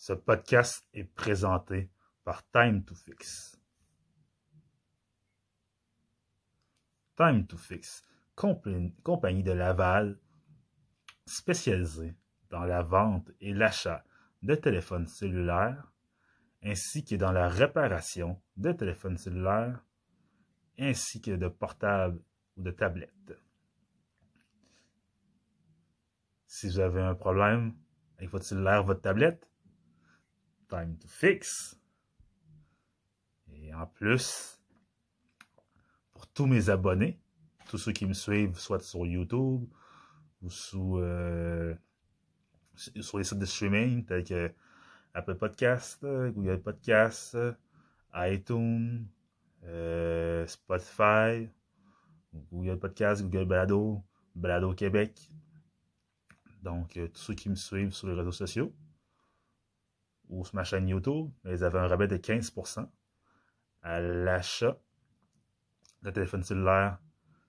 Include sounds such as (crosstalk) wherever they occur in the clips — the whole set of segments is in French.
Ce podcast est présenté par Time to Fix. Time to Fix, compagnie de Laval spécialisée dans la vente et l'achat de téléphones cellulaires ainsi que dans la réparation de téléphones cellulaires ainsi que de portables ou de tablettes. Si vous avez un problème avec votre cellulaire, votre tablette, time to fix. Et en plus, pour tous mes abonnés, tous ceux qui me suivent, soit sur YouTube ou euh, sur les sites de streaming tels que Apple Podcast, Google Podcast, iTunes, euh, Spotify, Google Podcast, Google Balado, Balado Québec, donc, euh, tous ceux qui me suivent sur les réseaux sociaux ou sur ma chaîne YouTube, ils avaient un rabais de 15% à l'achat de téléphone cellulaire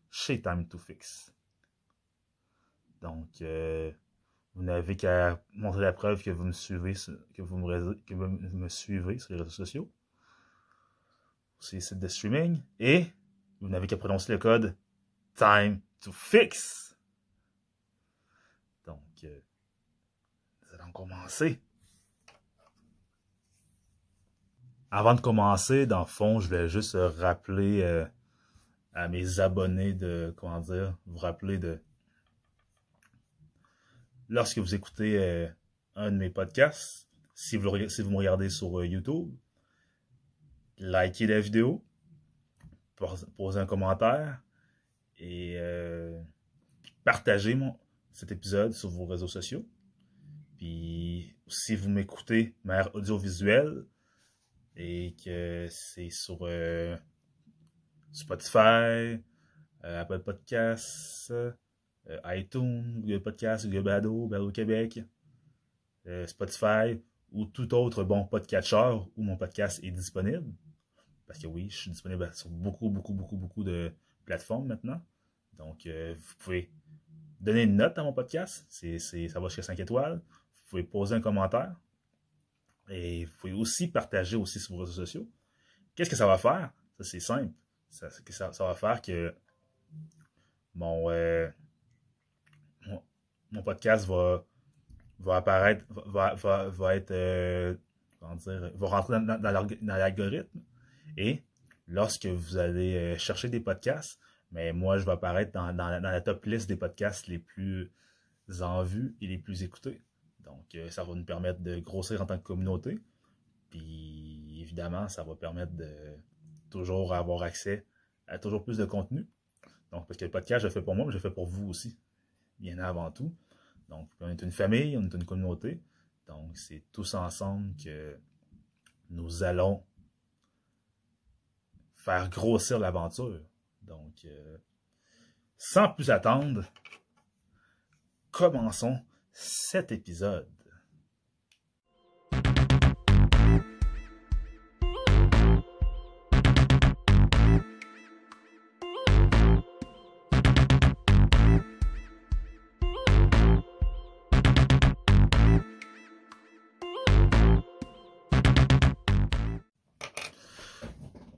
chez Time to Fix. Donc, euh, vous n'avez qu'à montrer la preuve que vous me suivez, que vous me, suivez sur les réseaux sociaux, sur les sites de streaming, et vous n'avez qu'à prononcer le code Time to Fix. Donc, euh, nous allons commencer. Avant de commencer, dans le fond, je vais juste rappeler euh, à mes abonnés de, comment dire, vous rappeler de, lorsque vous écoutez euh, un de mes podcasts, si vous, vous me regardez sur YouTube, likez la vidéo, posez un commentaire et partagez mon, cet épisode sur vos réseaux sociaux. Puis si vous m'écoutez mère audiovisuelle et que c'est sur euh, Spotify, euh, Apple Podcasts, euh, iTunes, Google Podcasts, Google Bado, Bado Québec, Spotify ou tout autre bon podcatcher où mon podcast est disponible. Parce que oui, je suis disponible sur beaucoup, beaucoup, beaucoup, beaucoup de plateformes maintenant. Donc, vous pouvez donner une note à mon podcast. C'est, ça va jusqu'à 5 étoiles. Vous pouvez poser un commentaire. Et vous pouvez aussi partager aussi sur vos réseaux sociaux. Qu'est-ce que ça va faire? Ça, c'est simple. Ça, ça, va faire que mon, euh, mon, podcast va, va apparaître, va, va, va être, euh, comment dire, va rentrer dans, dans l'algorithme. Et lorsque vous allez euh, chercher des podcasts, mais moi, je vais apparaître dans, la top liste des podcasts les plus en vue et les plus écoutés. Donc, euh, ça va nous permettre de grossir en tant que communauté. Puis, évidemment, ça va permettre de toujours avoir accès à toujours plus de contenu. Donc, parce que le podcast, je le fais pour moi, mais je le fais pour vous aussi, bien avant tout. Donc, on est une famille, on est une communauté. Donc, c'est tous ensemble que nous allons faire grossir l'aventure. Donc, euh, sans plus attendre, commençons cet épisode.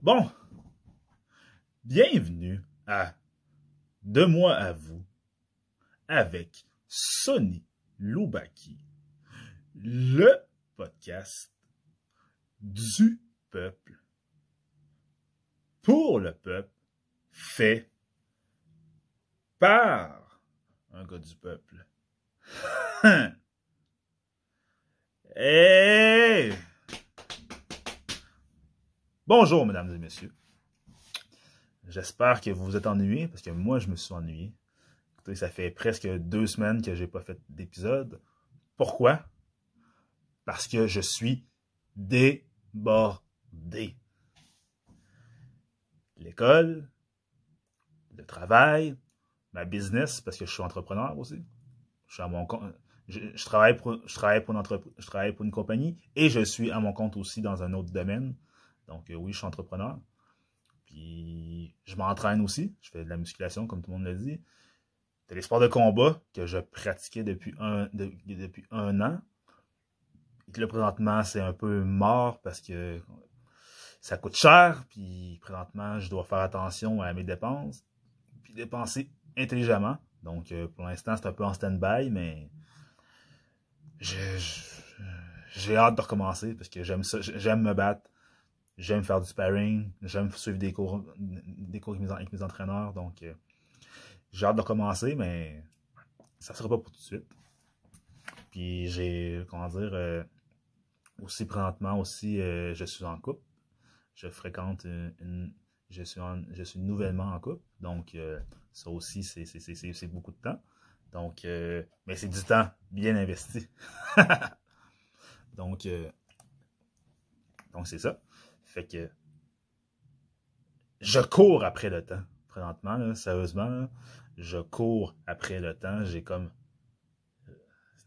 Bon, Bienvenue à De moi à vous avec Sonny Loubaki, le podcast du peuple, pour le peuple, fait par un gars du peuple. (laughs) Bonjour, mesdames et messieurs. J'espère que vous vous êtes ennuyés, parce que moi, je me suis ennuyé. Ça fait presque deux semaines que j'ai pas fait d'épisode. Pourquoi? Parce que je suis débordé. L'école, le travail, ma business, parce que je suis entrepreneur aussi. Je suis à mon compte. Je, travaille pour, une je travaille pour une compagnie et je suis à mon compte aussi dans un autre domaine. Donc euh, oui, je suis entrepreneur. Puis je m'entraîne aussi. Je fais de la musculation, comme tout le monde l'a dit. C'est les sports de combat que je pratiquais depuis un, depuis un an. là, présentement, c'est un peu mort parce que ça coûte cher. Puis présentement, je dois faire attention à mes dépenses. Puis dépenser intelligemment. Donc, euh, pour l'instant, c'est un peu en stand-by, mais j'ai hâte de recommencer parce que j'aime ça, j'aime me battre, j'aime faire du sparring, j'aime suivre des cours, des cours avec mes, entraîneurs. Donc, euh, j'ai hâte de recommencer, mais ça sera pas pour tout de suite. Puis j'ai, comment dire, euh, aussi présentement aussi, je suis en couple. Je fréquente une, je suis, je suis nouvellement en couple. Donc, ça aussi, c'est beaucoup de temps. Donc, euh, mais c'est du temps bien investi. (laughs) donc, euh, donc c'est ça. Fait que je cours après le temps. Présentement, sérieusement, je cours après le temps. J'ai comme. Euh,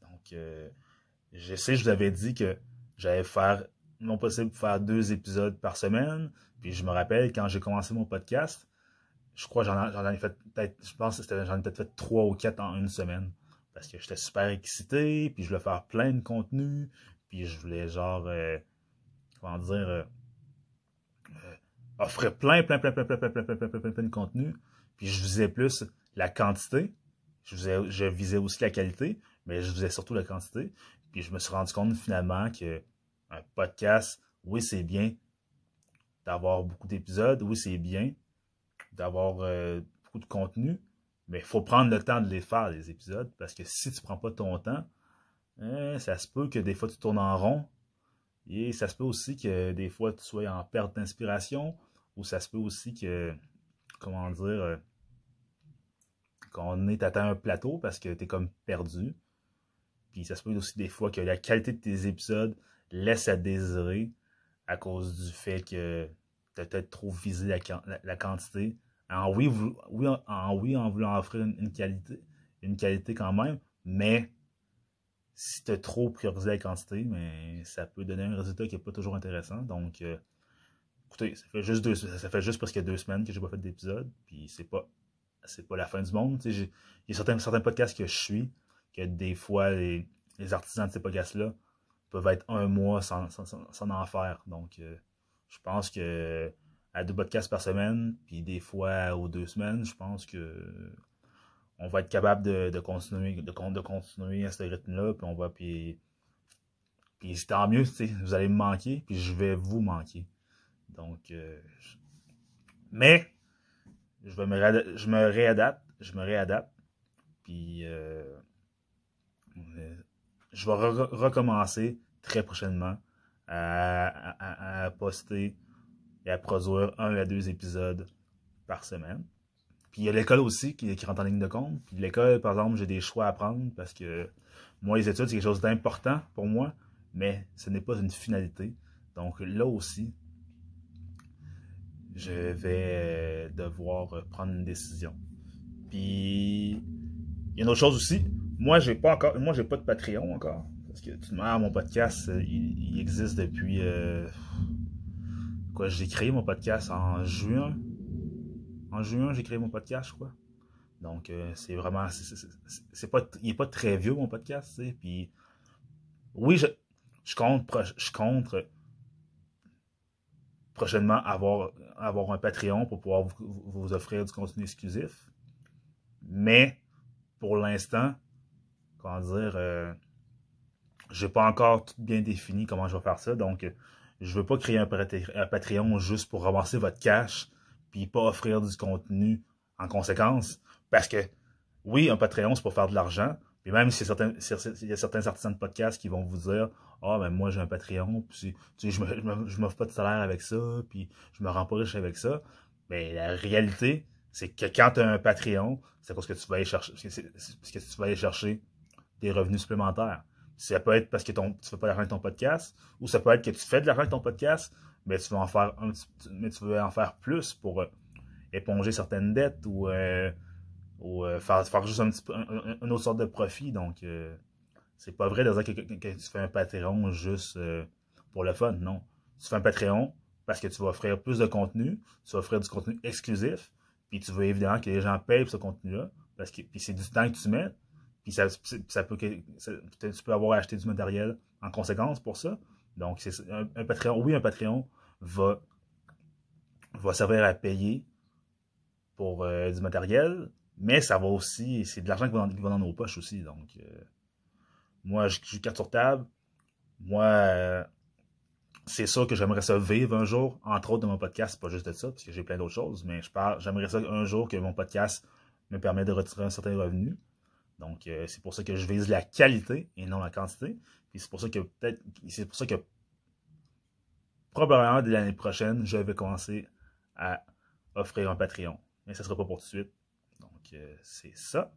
donc, je sais, je vous avais dit que j'allais faire, non possible, faire deux épisodes par semaine. Puis je me rappelle quand j'ai commencé mon podcast, je crois que j'en ai fait peut-être, je pense que j'en ai peut-être fait trois ou quatre en une semaine. Parce que j'étais super excité, puis je voulais faire plein de contenu, puis je voulais genre, euh, comment dire, euh, euh, offrir plein, plein, plein, plein, plein, plein, plein, plein, plein, plein, plein de contenu, puis je visais plus la quantité, je, visais aussi la qualité, mais je visais surtout la quantité, puis je me suis rendu compte finalement que un podcast, oui, c'est bien d'avoir beaucoup d'épisodes, oui, c'est bien, d'avoir euh, beaucoup de contenu, mais il faut prendre le temps de les faire, les épisodes, parce que si tu ne prends pas ton temps, hein, ça se peut que des fois tu tournes en rond, et ça se peut aussi que des fois tu sois en perte d'inspiration, ou ça se peut aussi que, comment dire, qu'on est atteint un plateau parce que tu es comme perdu. Puis ça se peut aussi des fois que la qualité de tes épisodes laisse à désirer à cause du fait que tu as peut-être trop visé la quantité en oui, en, voulant offrir une, qualité, une qualité quand même, mais si tu as trop priorisé la quantité, mais ça peut donner un résultat qui n'est pas toujours intéressant. Donc, euh, écoutez, ça fait juste deux, ça fait juste presque deux semaines que j'ai pas fait d'épisode, puis c'est pas c'est pas la fin du monde. Il y a certains, certains podcasts que je suis, que des fois les, artisans de ces podcasts-là peuvent être un mois sans, sans, en faire. Donc, euh, je pense que à deux podcasts par semaine, puis des fois aux deux semaines, je pense que on va être capable de, continuer de, de continuer à ce rythme-là, puis on va puis puis tant mieux, vous allez me manquer, puis je vais vous manquer. Donc euh, mais je vais me réadapte, je me réadapte, puis euh, je vais recommencer très prochainement à poster et à produire un à deux épisodes par semaine. Puis il y a l'école aussi qui, rentre en ligne de compte. Puis l'école, par exemple, j'ai des choix à prendre parce que moi, les études, c'est quelque chose d'important pour moi, mais ce n'est pas une finalité. Donc là aussi, je vais devoir prendre une décision. Puis il y a une autre chose aussi. Moi, j'ai pas encore, moi, j'ai pas de Patreon encore. Parce que tout même, mon podcast, il, existe depuis euh, j'ai créé mon podcast en juin. En juin, j'ai créé mon podcast, je crois. Donc, euh, c'est vraiment. C'est pas, il n'est pas très vieux, mon podcast, tu sais. Puis, oui, je, je compte, je compte prochainement avoir, un Patreon pour pouvoir vous, offrir du contenu exclusif. Mais, pour l'instant, comment dire, euh, pas encore tout bien défini comment je vais faire ça. Donc, je veux pas créer un, Patreon juste pour ramasser votre cash puis pas offrir du contenu en conséquence. Parce que, oui, un Patreon, c'est pour faire de l'argent. Puis même s'il y, a certains artisans de podcast qui vont vous dire Ah, ben moi j'ai un Patreon, puis tu sais, je ne m'offre pas de salaire avec ça, puis je me rends pas riche avec ça. Mais la réalité, c'est que quand tu as un Patreon, c'est parce que tu vas aller chercher, parce que tu vas aller chercher des revenus supplémentaires. Ça peut être parce que ton, tu fais pas l'argent de ton podcast, ou ça peut être que tu fais de l'argent de ton podcast, mais tu veux en faire un, mais tu en faire plus pour euh, éponger certaines dettes ou, euh, ou euh, faire, faire, juste un petit, une autre sorte de profit. Donc, c'est pas vrai de dire que, tu fais un Patreon juste pour le fun. Non. Tu fais un Patreon parce que tu vas offrir plus de contenu, tu vas offrir du contenu exclusif, puis tu veux évidemment que les gens payent pour ce contenu-là, parce que puis c'est du temps que tu mets, Puis ça, ça peut, tu peux avoir acheté du matériel en conséquence pour ça. Donc, c'est un, Patreon. Oui, un Patreon va, va servir à payer pour euh, du matériel, mais ça va aussi, c'est de l'argent qui va, dans, dans nos poches aussi. Donc, euh, moi, je suis carte sur table. Moi, euh, c'est ça que j'aimerais ça vivre un jour, entre autres de mon podcast, pas juste de ça, parce que j'ai plein d'autres choses, mais je parle, j'aimerais ça un jour que mon podcast me permette de retirer un certain revenu. Donc, euh, c'est pour ça que je vise la qualité et non la quantité. Puis c'est pour ça que peut-être, c'est pour ça que probablement dès l'année prochaine, je vais commencer à offrir un Patreon. Mais ça ne sera pas pour tout de suite. Donc, euh, c'est ça.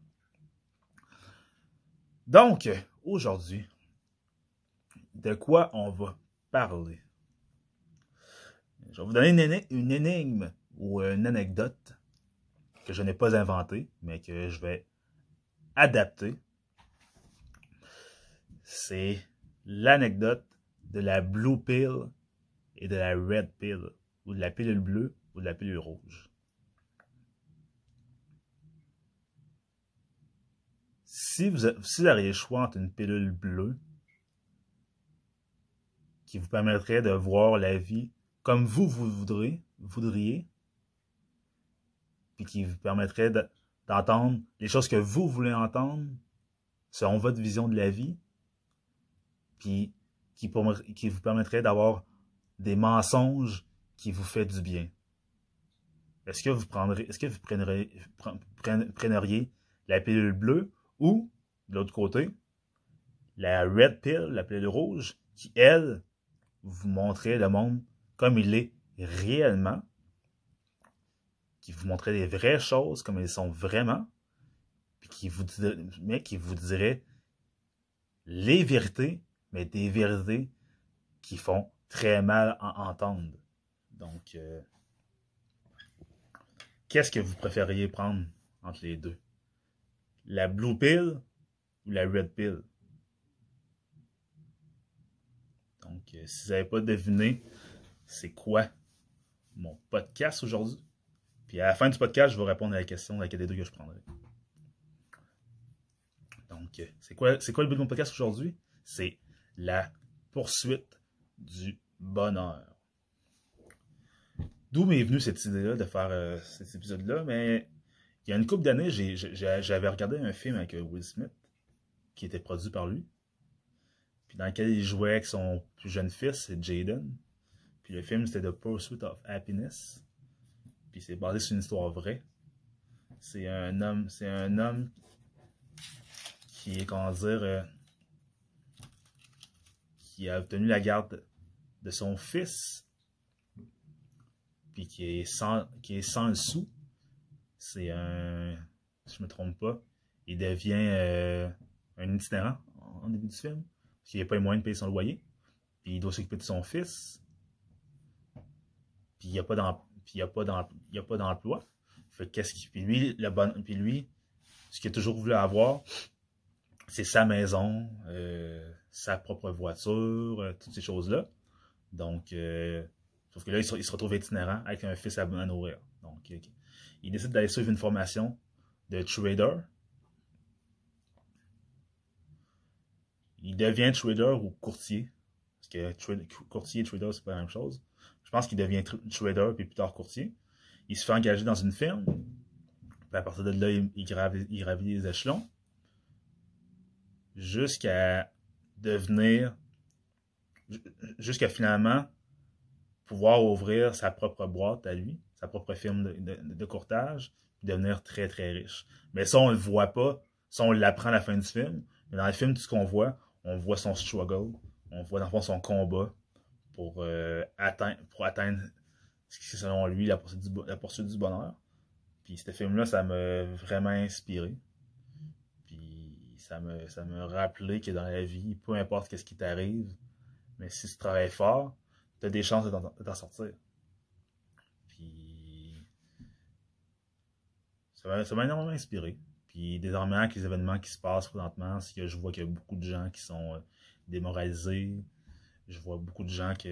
Donc, aujourd'hui, de quoi on va parler? Je vais vous donner une, énigme ou une anecdote que je n'ai pas inventée, mais que je vais adapter. C'est l'anecdote de la blue pill et de la red pill, ou de la pilule bleue ou de la pilule rouge. Si vous, si avez le choix entre une pilule bleue qui vous permettrait de voir la vie comme vous, voudriez, puis qui vous permettrait d'entendre les choses que vous voulez entendre selon votre vision de la vie, puis qui, vous permettrait d'avoir des mensonges qui vous fait du bien. Est-ce que vous prendrez, est-ce que vous prendrez, prendriez la pilule bleue ou, de l'autre côté, la red pill, la pilule rouge, qui, elle, vous montrer le monde comme il est réellement, qui vous montrait les vraies choses comme elles sont vraiment, puis qui vous, mais qui vous dirait les vérités, mais des vérités qui font très mal à entendre. Donc, euh, qu'est-ce que vous préfériez prendre entre les deux? La blue pill ou la red pill? Donc, euh, si vous n'avez pas deviné, c'est quoi mon podcast aujourd'hui? Puis à la fin du podcast, je vais répondre à la question de laquelle des deux que je prendrai. Donc, euh, c'est quoi, c'est quoi le but de mon podcast aujourd'hui? C'est la poursuite du bonheur. D'où m'est venue cette idée-là de faire euh, cet épisode-là, mais il y a une couple d'années, j'avais regardé un film avec Will Smith qui était produit par lui puis dans lequel il jouait avec son plus jeune fils, Jaden. Puis le film, c'était The Pursuit of Happiness. Puis c'est basé sur une histoire vraie. C'est un homme, c'est un homme qui est, comment dire, euh, qui a obtenu la garde de son fils, puis qui est sans, qui est sans le sou. C'est un, si je me trompe pas, il devient euh, un itinérant en début du film qui n'a pas les moyens de payer son loyer, puis il doit s'occuper de son fils, puis il n'y a pas d'emploi. Fait qu'est-ce qui, puis lui, le bon, puis lui, ce qu'il a toujours voulu avoir, c'est sa maison, euh, sa propre voiture, euh, toutes ces choses-là. Donc, sauf que là, il se, retrouve itinérant avec un fils à, nourrir. Donc, il décide d'aller suivre une formation de trader il devient trader ou courtier. Parce que courtier et trader, c'est pas la même chose. Je pense qu'il devient trader puis plus tard courtier. Il se fait engager dans une firme. Puis à partir de là, il, il, gravit, les échelons. Jusqu'à devenir. Jusqu'à finalement pouvoir ouvrir sa propre boîte à lui, sa propre firme de, de, courtage, devenir très très riche. Mais ça, on le voit pas. Ça, on l'apprend à la fin du film. Mais dans le film, tout ce qu'on voit, on voit son struggle, on voit dans le fond son combat pour, euh, atteindre, pour atteindre ce qui est selon lui la poursuite du, la poursuite bonheur. Puis ce film-là, ça m'a vraiment inspiré. Puis ça me, ça rappelait que dans la vie, peu importe ce qui t'arrive, mais si tu travailles fort, tu as des chances de sortir. Ça m'a énormément inspiré. Puis désormais, avec les événements qui se passent présentement, c'est que je vois qu'il y a beaucoup de gens qui sont euh, démoralisés. Je vois beaucoup de gens qui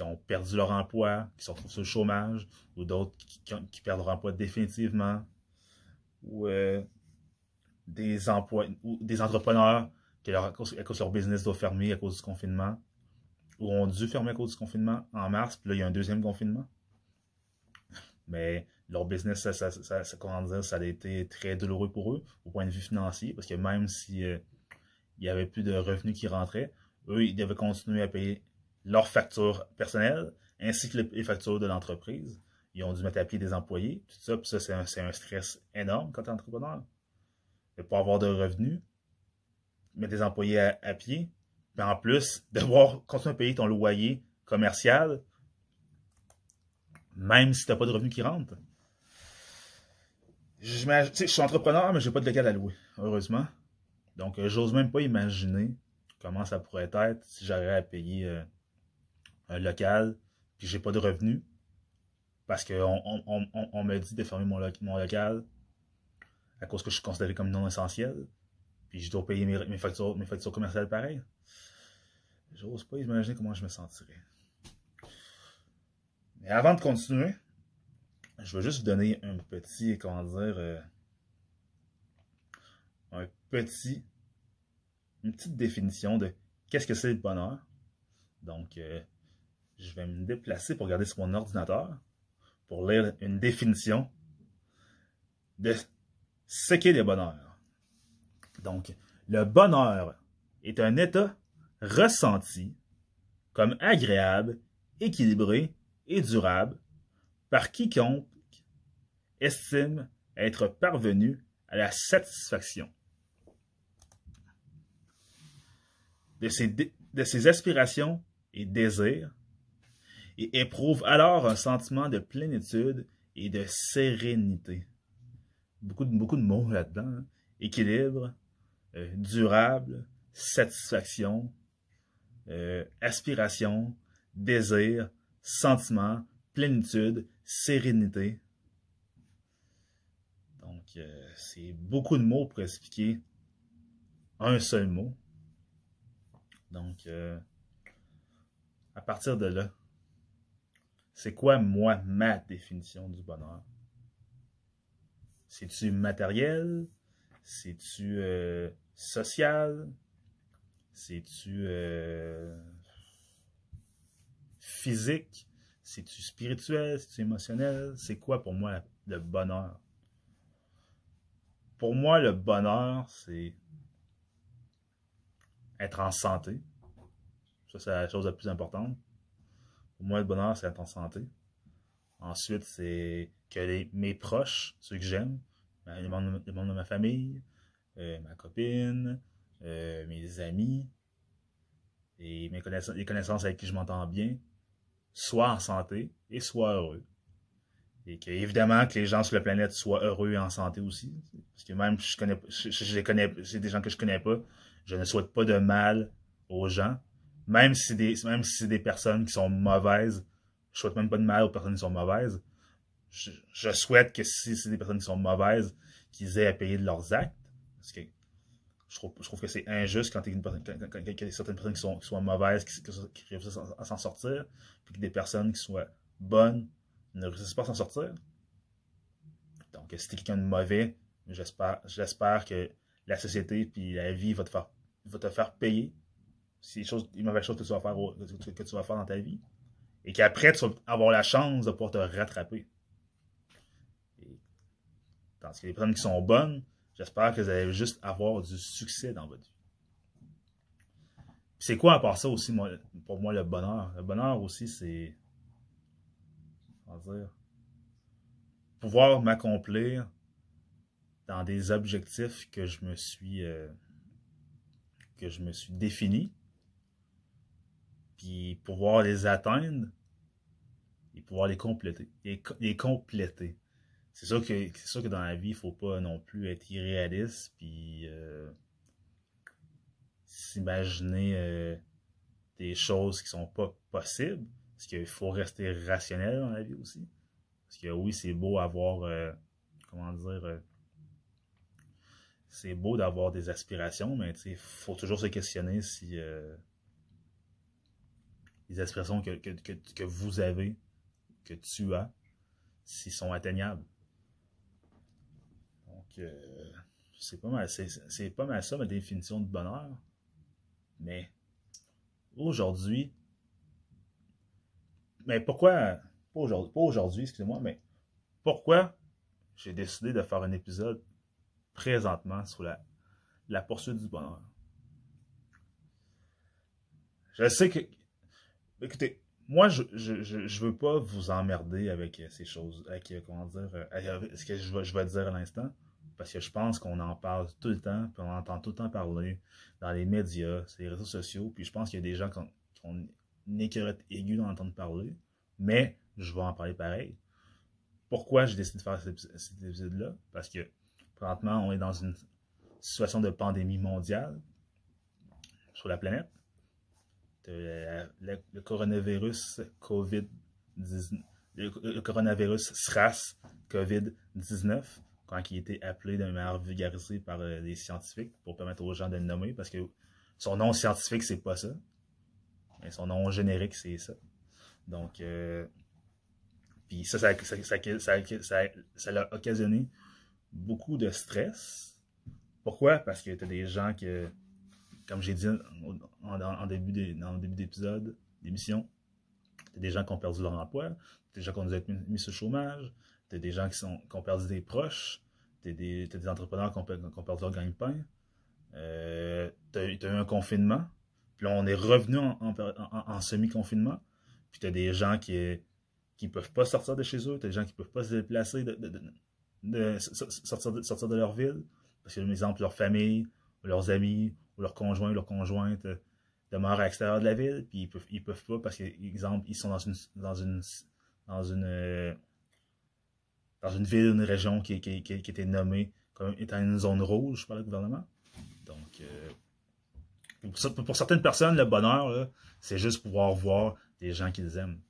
ont perdu leur emploi, qui se retrouvent sur le chômage, ou d'autres qui, perdent leur emploi définitivement. Ou, euh, des emplois ou des entrepreneurs qui, à cause, à cause de leur business doit fermer à cause du confinement, ou ont dû fermer à cause du confinement en mars, puis là, il y a un deuxième confinement. Mais leur business, ça, ça, ça, ça, comment dire, ça a été très douloureux pour eux, au point de vue financier, parce que même si euh, il y avait plus de revenus qui rentraient, eux, ils devaient continuer à payer leurs factures personnelles, ainsi que les factures de l'entreprise. Ils ont dû mettre à pied des employés, tout ça, puis ça, c'est un, un, stress énorme quand tu es entrepreneur. De pas avoir de revenus, mettre des employés à, à pied, mais en plus, (laughs) devoir continuer à payer ton loyer commercial, même si tu n'as pas de revenus qui rentrent. Je, suis entrepreneur, mais j'ai pas de local à louer, heureusement. Donc, euh, j'ose même pas imaginer comment ça pourrait être si j'aurais à payer euh, un local, puis j'ai pas de revenus, parce qu'on on, on, on, me dit de fermer mon, local à cause que je suis considéré comme non essentiel, puis je dois payer mes, mes, factures, mes factures commerciales pareil. J'ose pas imaginer comment je me sentirais. Mais avant de continuer, je vais juste vous donner un petit, comment dire, euh, un petit, une petite définition de qu'est-ce que c'est le bonheur. Donc, euh, je vais me déplacer pour regarder sur mon ordinateur pour lire une définition de ce qu'est le bonheur. Donc, le bonheur est un état ressenti comme agréable, équilibré et durable par quiconque estime être parvenu à la satisfaction de ses, de ses aspirations et désirs et éprouve alors un sentiment de plénitude et de sérénité. Beaucoup de, beaucoup de mots là-dedans. Hein. Équilibre, euh, durable, satisfaction, euh, aspiration, désir, sentiment, plénitude, sérénité. C'est beaucoup de mots pour expliquer un seul mot. Donc, euh, à partir de là, c'est quoi, moi, ma définition du bonheur? C'est-tu matériel? C'est-tu euh, social? C'est-tu euh, physique? C'est-tu spirituel? C'est-tu émotionnel? C'est quoi pour moi le bonheur? Pour moi, le bonheur, c'est être en santé. Ça, c'est la chose la plus importante. Pour moi, le bonheur, c'est être en santé. Ensuite, c'est que mes proches, ceux que j'aime, ben, les membres, de ma famille, euh, ma copine, euh, mes amis et mes connaissances, les connaissances avec qui je m'entends bien, soient en santé et soient heureux. Et que, évidemment, que les gens sur la planète soient heureux et en santé aussi. Parce que même je connais, je, je connais, c'est des gens que je connais pas, je ne souhaite pas de mal aux gens. Même si des, même si c'est des personnes qui sont mauvaises, je souhaite même pas de mal aux personnes qui sont mauvaises. Je, souhaite que si c'est des personnes qui sont mauvaises, qu'ils aient à payer de leurs actes. Parce que je trouve, que c'est injuste quand, il y a certaines personnes qui sont, qui mauvaises, qui, qui réussissent à s'en sortir, puis que des personnes qui soient bonnes ne réussissent pas à s'en sortir. Donc, si t'es quelqu'un de mauvais, j'espère, que la société puis la vie va te faire, payer les, choses, les mauvaises choses que tu, vas faire, tu dans ta vie. Et qu'après, tu vas avoir la chance de pouvoir te rattraper. Et, tandis que les personnes qui sont bonnes, j'espère que vous allez juste avoir du succès dans votre vie. C'est quoi à part ça aussi, pour moi, le bonheur? Le bonheur aussi, c'est. Pouvoir m'accomplir dans des objectifs que je me suis euh, que défini puis pouvoir les atteindre et pouvoir les compléter c'est sûr que dans la vie il faut pas non plus être irréaliste puis euh, s'imaginer euh, des choses qui sont pas possibles parce qu'il faut rester rationnel dans la vie aussi parce que oui c'est beau avoir comment dire c'est beau d'avoir des aspirations, mais il faut toujours se questionner si euh, les aspirations que, que, que, que, vous avez, que tu as, s'ils sont atteignables. Donc, euh, c'est pas c'est pas mal ça ma définition de bonheur. Mais aujourd'hui, mais pourquoi, pas aujourd'hui, excusez-moi, mais pourquoi j'ai décidé de faire un épisode présentement sur la, poursuite du bonheur? Je sais que, écoutez, moi, je, je, je, veux pas vous emmerder avec ces choses, avec, comment dire, ce que je vais, je dire à l'instant, parce que je pense qu'on en parle tout le temps, puis on entend tout le temps parler dans les médias, sur les réseaux sociaux, puis je pense qu'il y a des gens qui ont, une écœurette aiguë d'en entendre parler, mais je vais en parler pareil. Pourquoi j'ai décidé de faire cet, épisode-là? Parce que présentement, on est dans une situation de pandémie mondiale sur la planète. Le, coronavirus COVID-19, le, coronavirus SRAS COVID-19, quand il été appelé de manière vulgarisée par euh, les scientifiques pour permettre aux gens de le nommer, parce que son nom scientifique, c'est pas ça. Son nom générique, c'est ça. Donc, euh, puis ça ça, ça, a occasionné beaucoup de stress. Pourquoi? Parce que tu as des gens qui, comme j'ai dit en, début d'épisode, d'émission, tu des gens qui ont perdu leur emploi, des gens qui ont été mis, sur le chômage, tu des gens qui, sont, qui ont perdu des proches, tu as, des entrepreneurs qui ont, perdu leur gagne-pain. Euh, tu as, eu un confinement, puis là, on est revenu en semi-confinement. Puis tu as des gens qui ne peuvent pas sortir de chez eux, tu as des gens qui ne peuvent pas se déplacer, de, sortir, de, leur ville, parce que, par exemple, leur famille, leurs amis, ou leurs conjoints, ou leurs conjointes euh, demeurent à l'extérieur de la ville, puis ils peuvent, ils peuvent pas parce que, exemple, ils sont dans une dans une dans une dans une ville, une région qui, qui, qui, qui était nommée comme étant une zone rouge par le gouvernement. Donc, euh, pour, certaines personnes, le bonheur, c'est juste pouvoir voir des gens qu'ils aiment.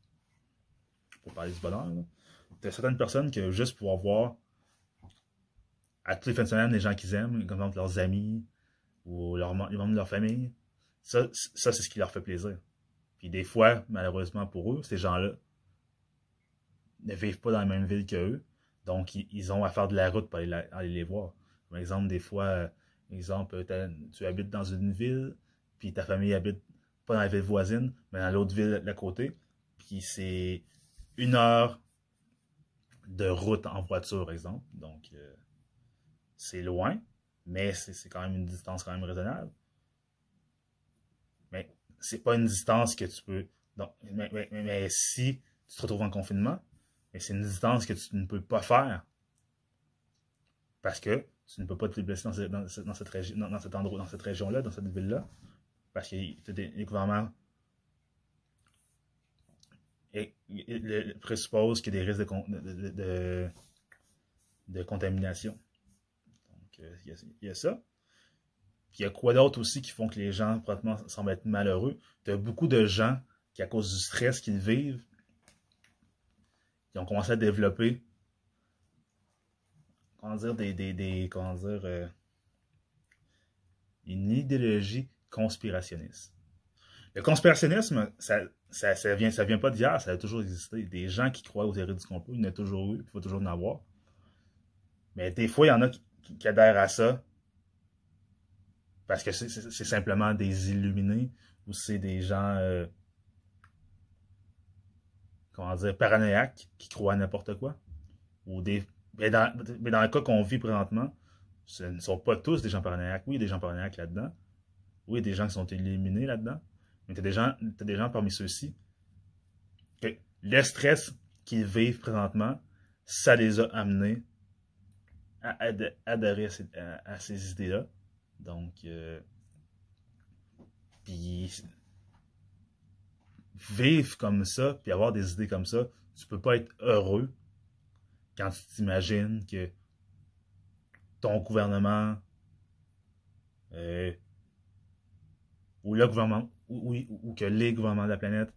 Pour parler du bonheur, il y a certaines personnes qui juste pouvoir voir à toutes les fins de semaine les gens qu'ils aiment, comme exemple leurs amis ou leurs, les membres de leur famille. Ça, ça c'est ce qui leur fait plaisir. Puis des fois, malheureusement pour eux, ces gens-là ne vivent pas dans la même ville qu'eux. Donc, ils, ont à faire de la route pour aller, les voir. Par exemple, des fois, exemple, tu habites dans une ville, puis ta famille habite pas dans la ville voisine, mais dans l'autre ville à côté. Puis c'est une heure de route en voiture, par exemple. Donc, euh, c'est loin, mais c'est quand même une distance quand même raisonnable. Mais c'est pas une distance que tu peux. Donc, mais, si tu te retrouves en confinement, c'est une distance que tu ne peux pas faire. Parce que tu ne peux pas te déplacer dans, dans, dans, cet endroit, dans cette région-là, dans cette ville-là parce que les gouvernements présupposent qu'il y a des risques de, contamination. Donc, euh, il y, a, ça. Puis il y a quoi d'autre aussi qui font que les gens, pratiquement, semblent être malheureux? Il y a beaucoup de gens qui, à cause du stress qu'ils vivent, qui ont commencé à développer, comment dire, des, comment dire, euh, une idéologie conspirationniste. Le conspirationnisme, ça, ça, vient, ça vient pas d'hier, ça a toujours existé. Des gens qui croient aux théories du complot, il y en a toujours eu, il faut toujours en avoir. Mais des fois, il y en a qui, adhèrent à ça parce que c'est simplement des illuminés ou c'est des gens, euh, comment dire, paranoïaques qui croient à n'importe quoi. Ou des, mais dans, mais dans le cas qu'on vit présentement, ce ne sont pas tous des gens paranoïaques. Oui, il y a des gens paranoïaques là-dedans. Oui, des gens qui sont éliminés là-dedans, mais tu as, des gens parmi ceux-ci que le stress qu'ils vivent présentement, ça les a amenés à adhérer à ces, idées-là. Donc, euh, puis vivre comme ça, puis avoir des idées comme ça, tu peux pas être heureux quand tu t'imagines que ton gouvernement euh, ou le gouvernement, ou, ou, que les gouvernements de la planète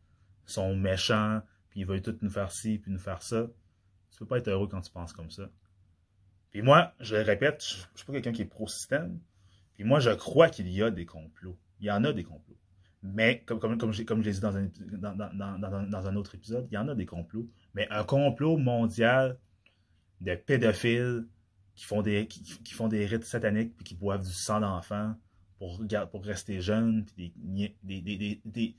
sont méchants, puis ils veulent tout nous faire ci, puis nous faire ça. Tu peux pas être heureux quand tu penses comme ça. Puis moi, je le répète, je, ne suis pas quelqu'un qui est pro-système. Puis moi, je crois qu'il y a des complots. Il y en a des complots. Mais, comme, comme, comme, je l'ai dit dans un, dans, dans, dans un autre épisode, il y en a des complots. Mais un complot mondial de pédophiles qui font des, qui, font des rites sataniques, puis qui boivent du sang d'enfant pour, rester jeunes, puis des, des, des,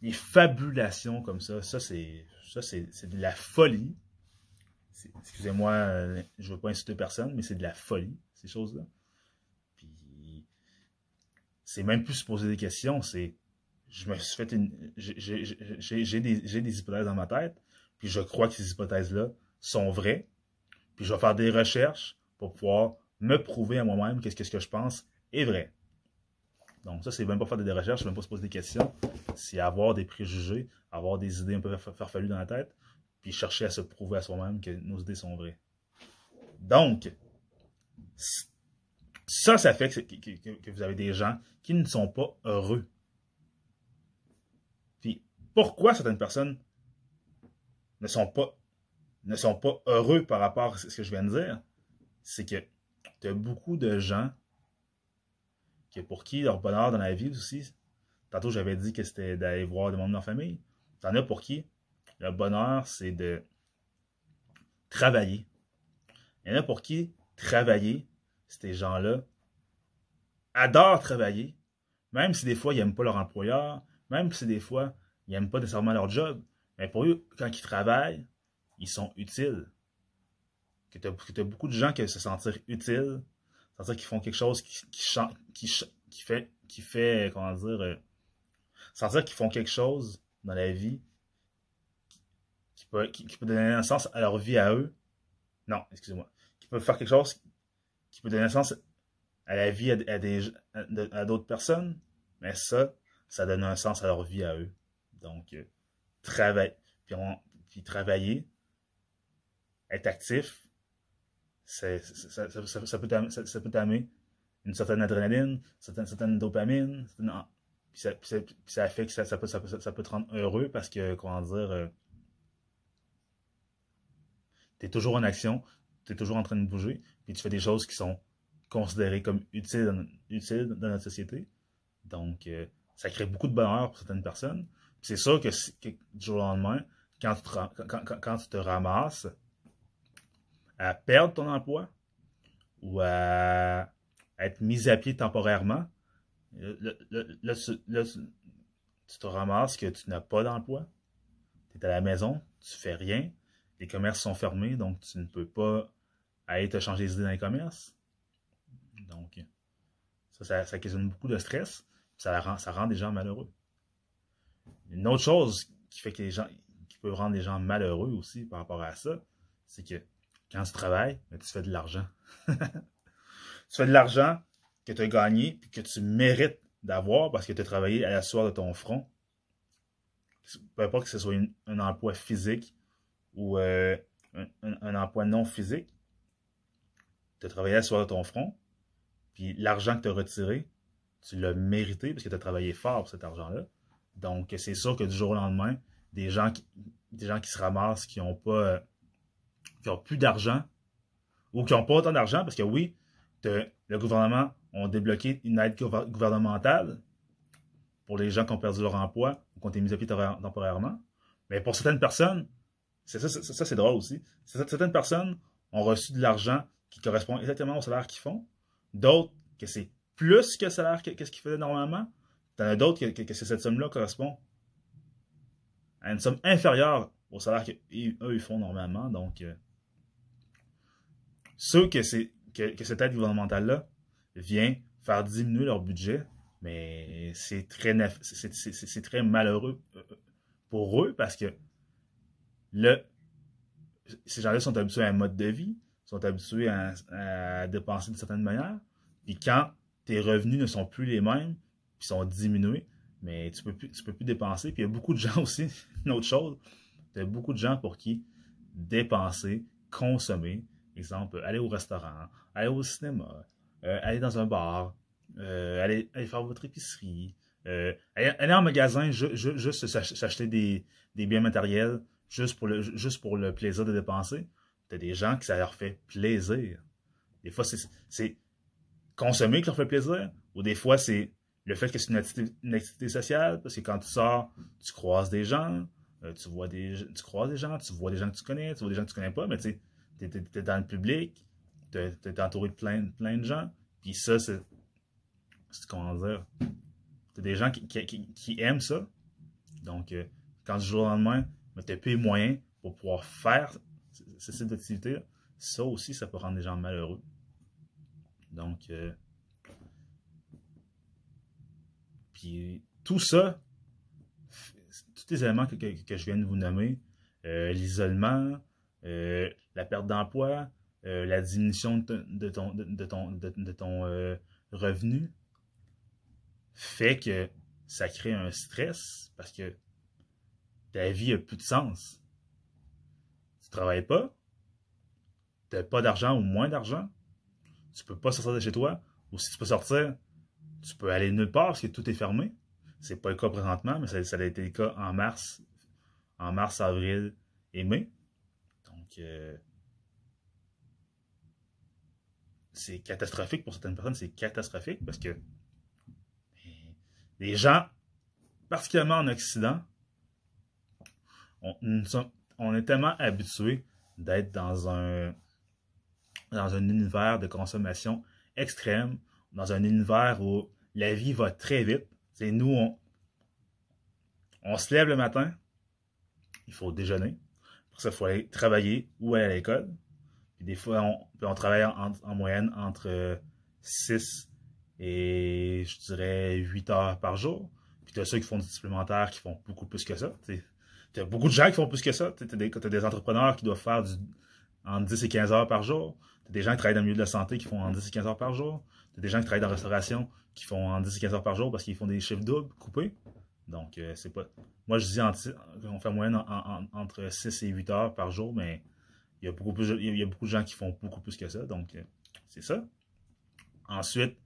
des, fabulations comme ça. Ça, c'est de la folie. Excusez-moi, euh, je veux pas insulter personne, mais c'est de la folie, ces choses-là. Puis, c'est même plus se poser des questions, c'est je me suis fait une. J'ai des, des hypothèses dans ma tête, puis je crois que ces hypothèses-là sont vraies, puis je vais faire des recherches pour pouvoir me prouver à moi-même que ce que je pense est vrai. Donc ça, c'est même pas faire des recherches, même pas se poser des questions, c'est avoir des préjugés, avoir des idées un peu farfelues dans la tête, puis chercher à se prouver à soi-même que nos idées sont vraies. Donc, ça, ça fait que, vous avez des gens qui ne sont pas heureux. Puis, pourquoi certaines personnes ne sont pas, ne sont pas heureux par rapport à ce que je viens de dire? C'est que tu beaucoup de gens que pour qui leur bonheur dans la vie aussi, tantôt j'avais dit que c'était d'aller voir des membres de leur famille. T'en as pour qui? Le bonheur, c'est de travailler. Il y en a pour qui travailler, ces gens-là adorent travailler, même si des fois ils n'aiment pas leur employeur, même si des fois ils n'aiment pas nécessairement leur job. Mais pour eux, quand ils travaillent, ils sont utiles. Que tu as, beaucoup de gens qui se sentir utiles, sentir qu'ils font quelque chose qui, qui, qui, fait, qui fait, comment dire, euh, sentir qu'ils font quelque chose dans la vie qui peut, qui, peut donner un sens à leur vie à eux. Non, excusez-moi. Qui peut faire quelque chose qui peut donner un sens à la vie à, des, à, d'autres personnes. Mais ça, ça donne un sens à leur vie à eux. Donc, euh, travailler, travailler, être actif, ça, peut t'amener une certaine adrénaline, une certaine, dopamine, puis ça, puis ça, fait que ça, peut, te rendre heureux parce que, comment dire, euh, tu es toujours en action, tu es toujours en train de bouger, puis tu fais des choses qui sont considérées comme utiles dans, utiles dans notre société. Donc, euh, ça crée beaucoup de bonheur pour certaines personnes. C'est sûr que, du jour au lendemain, quand tu, te, quand, quand, tu te ramasses à perdre ton emploi ou à être mis à pied temporairement, là, tu te ramasses que tu n'as pas d'emploi. Tu es à la maison, tu fais rien, les commerces sont fermés, donc tu ne peux pas aller te changer les idées dans les commerces. Donc, ça, ça, occasionne beaucoup de stress, ça rend, ça rend des gens malheureux. Une autre chose qui fait que les gens, qui peut rendre les gens malheureux aussi par rapport à ça, c'est que quand tu travailles, ben, tu fais de l'argent. (laughs) tu fais de l'argent que tu as gagné et que tu mérites d'avoir parce que tu as travaillé à la soirée de ton front. Peu importe que ce soit un emploi physique ou euh, un, emploi non physique, tu as travaillé à la soirée de ton front, puis l'argent que tu as retiré, tu l'as mérité parce que tu as travaillé fort pour cet argent-là. Donc, c'est sûr que du jour au lendemain, des gens qui, des gens qui se ramassent, qui n'ont pas, euh, qui ont plus d'argent, ou qui n'ont pas autant d'argent, parce que oui, le gouvernement a débloqué une aide gouvernementale pour les gens qui ont perdu leur emploi ou qui ont été mis à pied temporairement. Mais pour certaines personnes, ça, ça, c'est drôle aussi, certaines personnes ont reçu de l'argent qui correspond exactement au salaire qu'ils font. D'autres, que c'est plus que le salaire qu'est-ce qu'ils faisaient normalement. T'en as d'autres que, cette somme-là correspond à une somme inférieure au salaire qu'eux ils font normalement. Donc, euh, ceux que, que, cette aide gouvernementale-là vient faire diminuer leur budget, mais c'est très, très malheureux euh, pour eux parce que le, ces gens-là sont habitués à un mode de vie, sont habitués à, dépenser d'une certaine manière. Puis quand tes revenus ne sont plus les mêmes, puis sont diminués, mais tu peux peux plus dépenser. Puis il y a beaucoup de gens (laughs) aussi, une autre chose, il y a beaucoup de gens pour qui dépenser, consommer, exemple, aller au restaurant, aller au cinéma, euh, aller dans un bar, euh, aller, faire votre épicerie, euh, aller, en magasin, juste s'acheter des, biens matériels, juste pour le, plaisir de dépenser. Tu as des gens qui ça leur fait plaisir. Des fois, c'est consommer qui leur fait plaisir, ou des fois, c'est le fait que c'est une activité, sociale, parce que quand tu sors, tu croises des gens, tu vois des tu croises des gens, tu vois des gens que tu connais, tu vois des gens que tu connais pas, mais tu sais, es, dans le public, tu es entouré de plein, plein de gens. Puis ça, c'est. Comment dire? T'as des gens qui, qui, aiment ça. Donc, euh, quand du jour au lendemain, tu n'as plus les moyens pour pouvoir faire ce type d'activité, ça aussi, ça peut rendre les gens malheureux. Donc, euh, puis tout ça, tous les éléments que, je viens de vous nommer, euh, l'isolement, euh, la perte d'emploi, la diminution de, ton, de, ton, de, ton revenu, fait que ça crée un stress parce que ta vie n'a plus de sens. Tu travailles pas, tu n'as pas d'argent ou moins d'argent, tu peux pas sortir de chez toi, ou si tu peux sortir, tu peux aller nulle part parce que tout est fermé. C'est pas le cas présentement, mais ça, a été le cas en mars, en mars, avril et mai. C'est catastrophique pour certaines personnes, c'est catastrophique parce que les gens, particulièrement en Occident, on, est tellement habitués d'être dans un, dans un univers de consommation extrême, dans un univers où la vie va très vite. C'est nous, on se lève le matin, il faut déjeuner. Ça, il faut aller travailler ou aller à l'école. Puis des fois, on, travaille en, moyenne entre 6 et je dirais 8 heures par jour. Puis tu as ceux qui font du supplémentaire qui font beaucoup plus que ça. Tu as beaucoup de gens qui font plus que ça. Tu as, des entrepreneurs qui doivent faire entre 10 et 15 heures par jour. Tu as des gens qui travaillent dans le milieu de la santé qui font en 10 et 15 heures par jour. Tu as des gens qui travaillent dans la restauration qui font en 10 et 15 heures par jour parce qu'ils font des chiffres doubles coupés. Donc, euh, c'est pas. Moi, je dis on fait en moyenne entre 6 et 8 heures par jour, mais il y, a beaucoup il y a beaucoup de gens qui font beaucoup plus que ça. Donc, euh, c'est ça. Ensuite,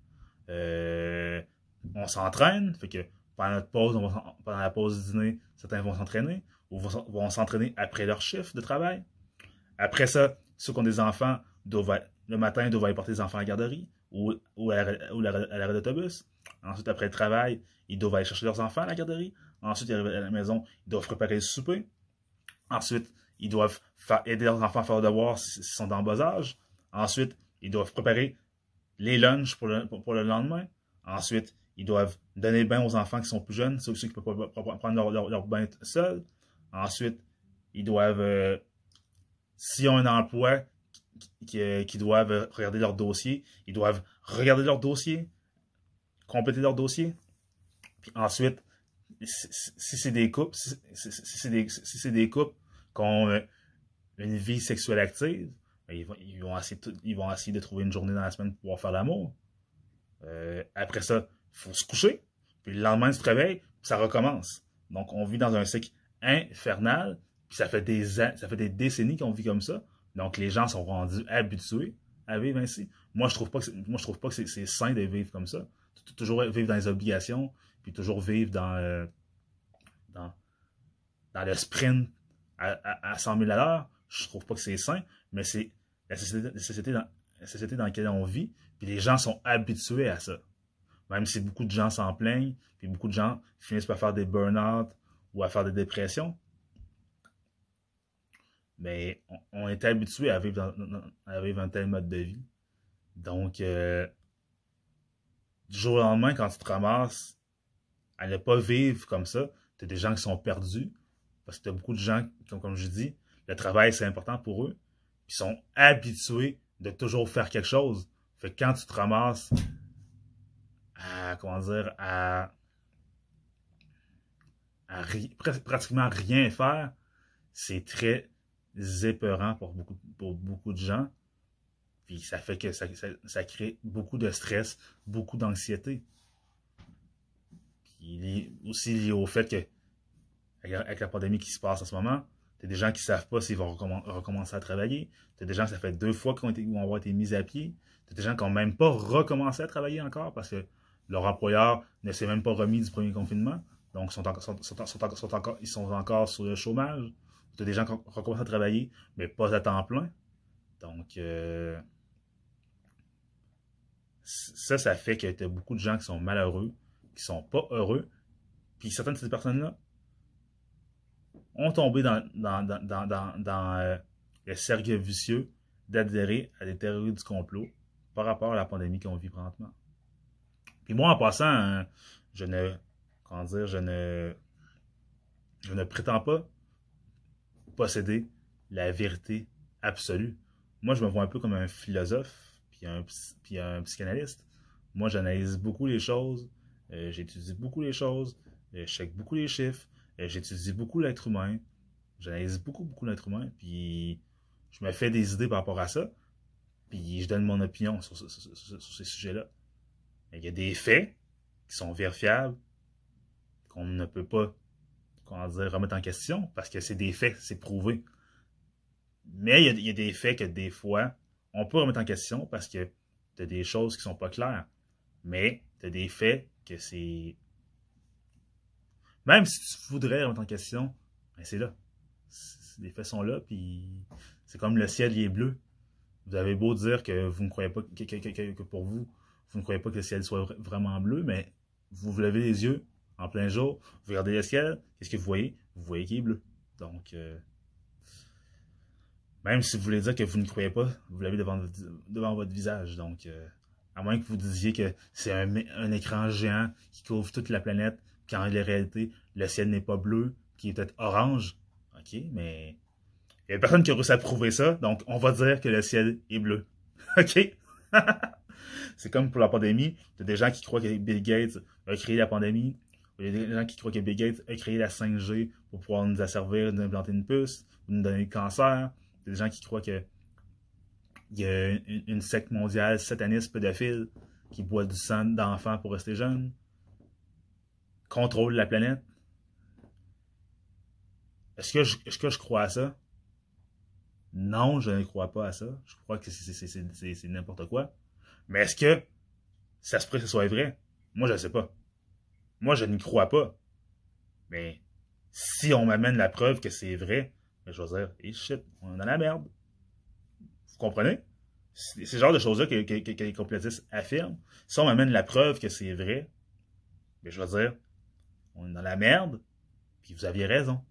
euh, on s'entraîne. Fait que pendant notre pause, pendant la pause dîner, certains vont s'entraîner ou vont s'entraîner après leur chiffre de travail. Après ça, ceux qui ont des enfants, doivent, le matin, doivent aller porter les enfants à la garderie ou, à l'arrêt d'autobus. Ensuite, après le travail, ils doivent aller chercher leurs enfants à la garderie. Ensuite, ils arrivent à la maison, ils doivent préparer le souper. Ensuite, ils doivent aider leurs enfants à faire le devoir s'ils sont en bas âge. Ensuite, ils doivent préparer les lunchs pour le, pour, le lendemain. Ensuite, ils doivent donner le bain aux enfants qui sont plus jeunes, ceux, qui ne peuvent pas prendre leur, bain seuls. Ensuite, ils doivent euh, s'ils ont un emploi, qui, euh, doivent regarder leur dossier, ils doivent regarder leur dossier, compléter leur dossier. Puis ensuite, si c'est des couples, si, c'est des, des couples qui ont euh, une vie sexuelle active, ben, ils vont, ils, vont essayer de, trouver une journée dans la semaine pour pouvoir faire l'amour. Euh, après ça, il faut se coucher. Puis le lendemain, ils se réveille, puis ça recommence. Donc, on vit dans un cycle infernal ça fait des ça fait des décennies qu'on vit comme ça. Donc les gens sont rendus habitués à vivre ainsi. Moi, je trouve pas que moi je trouve pas que c'est sain de vivre comme ça. Toujours vivre dans les obligations, puis toujours vivre dans euh, dans, dans le sprint à, à, 100 000 à l'heure. Je trouve pas que c'est sain, mais c'est la société, dans, la société dans laquelle on vit, puis les gens sont habitués à ça. Même si beaucoup de gens s'en plaignent, puis beaucoup de gens finissent par faire des burn-out ou à faire des dépressions, mais on, est habitué à vivre, à vivre un tel mode de vie. Donc, euh, du jour au lendemain, quand tu te ramasses ne pas vivre comme ça, tu as des gens qui sont perdus, parce que tu as beaucoup de gens, qui, comme je dis, le travail, c'est important pour eux, qui sont habitués de toujours faire quelque chose. Fait que quand tu te ramasses à, comment dire, à, pratiquement rien faire, c'est très épeurant pour beaucoup, de gens. Puis ça fait que ça, crée beaucoup de stress, beaucoup d'anxiété. Puis aussi lié au fait que, avec la pandémie qui se passe en ce moment, t'as des gens qui savent pas s'ils vont recommencer à travailler. T'as des gens ça fait deux fois qu'ils ont, ont été mis à pied. T'as des gens qui n'ont même pas recommencé à travailler encore parce que leur employeur ne s'est même pas remis du premier confinement. Donc, sont, encore, ils sont encore sur le chômage. Tu as des gens qui recommencent à travailler, mais pas à temps plein. Donc, euh, ça, ça fait que tu as beaucoup de gens qui sont malheureux, qui sont pas heureux. Puis certaines de ces personnes-là ont tombé dans, dans, dans, dans, euh, le cercle vicieux d'adhérer à des théories du complot par rapport à la pandémie qu'on vit présentement. Puis moi, en passant, hein, je ne, comment dire, je ne, je ne prétends pas posséder la vérité absolue. Moi, je me vois un peu comme un philosophe, puis un, puis un psychanalyste. Moi, j'analyse beaucoup les choses, j'étudie beaucoup les choses, euh, je check beaucoup les chiffres, euh, j'étudie beaucoup l'être humain, j'analyse beaucoup, beaucoup l'être humain, puis je me fais des idées par rapport à ça, puis je donne mon opinion sur, ces sujets-là. Il y a des faits qui sont vérifiables, qu'on ne peut pas comment dire, remettre en question, parce que c'est des faits, c'est prouvé. Mais il y, a, des faits que des fois, on peut remettre en question parce que tu as des choses qui sont pas claires. Mais tu as des faits que c'est. Même si tu voudrais remettre en question, ben c'est là. Les faits sont là, puis c'est comme le ciel il est bleu. Vous avez beau dire que vous ne croyez pas que, pour vous, vous ne croyez pas que le ciel soit vraiment bleu, mais vous vous levez les yeux en plein jour, vous regardez le ciel, qu'est-ce que vous voyez? Vous voyez qu'il est bleu. Donc, euh, même si vous voulez dire que vous ne croyez pas, vous l'avez devant, devant votre visage. Donc, euh, à moins que vous disiez que c'est un, écran géant qui couvre toute la planète, quand en réalité, le ciel n'est pas bleu, qui est peut-être orange. OK, mais il n'y a personne qui a réussi à prouver ça, donc on va dire que le ciel est bleu. (laughs) OK? (laughs) c'est comme pour la pandémie. Il y a des gens qui croient que Bill Gates a créé la pandémie. Il y a des gens qui croient que Bill Gates a créé la 5G pour pouvoir nous asservir d'implanter une puce, ou nous donner le cancer. Il y a des gens qui croient que il y a une, secte mondiale sataniste pédophile qui boit du sang d'enfants pour rester jeune, contrôle la planète. Est-ce que, je, crois à ça? Non, je ne crois pas à ça. Je crois que c'est n'importe quoi. Mais est-ce que ça se pourrait que ce soit vrai? Moi, je ne sais pas. Moi, je n'y crois pas. Mais si on m'amène la preuve que c'est vrai, ben, je vais dire, hey shit, on est dans la merde. Vous comprenez? C'est ce genre de choses-là que, les complotistes affirment. Si on m'amène la preuve que c'est vrai, ben, je vais dire, on est dans la merde, puis vous aviez raison.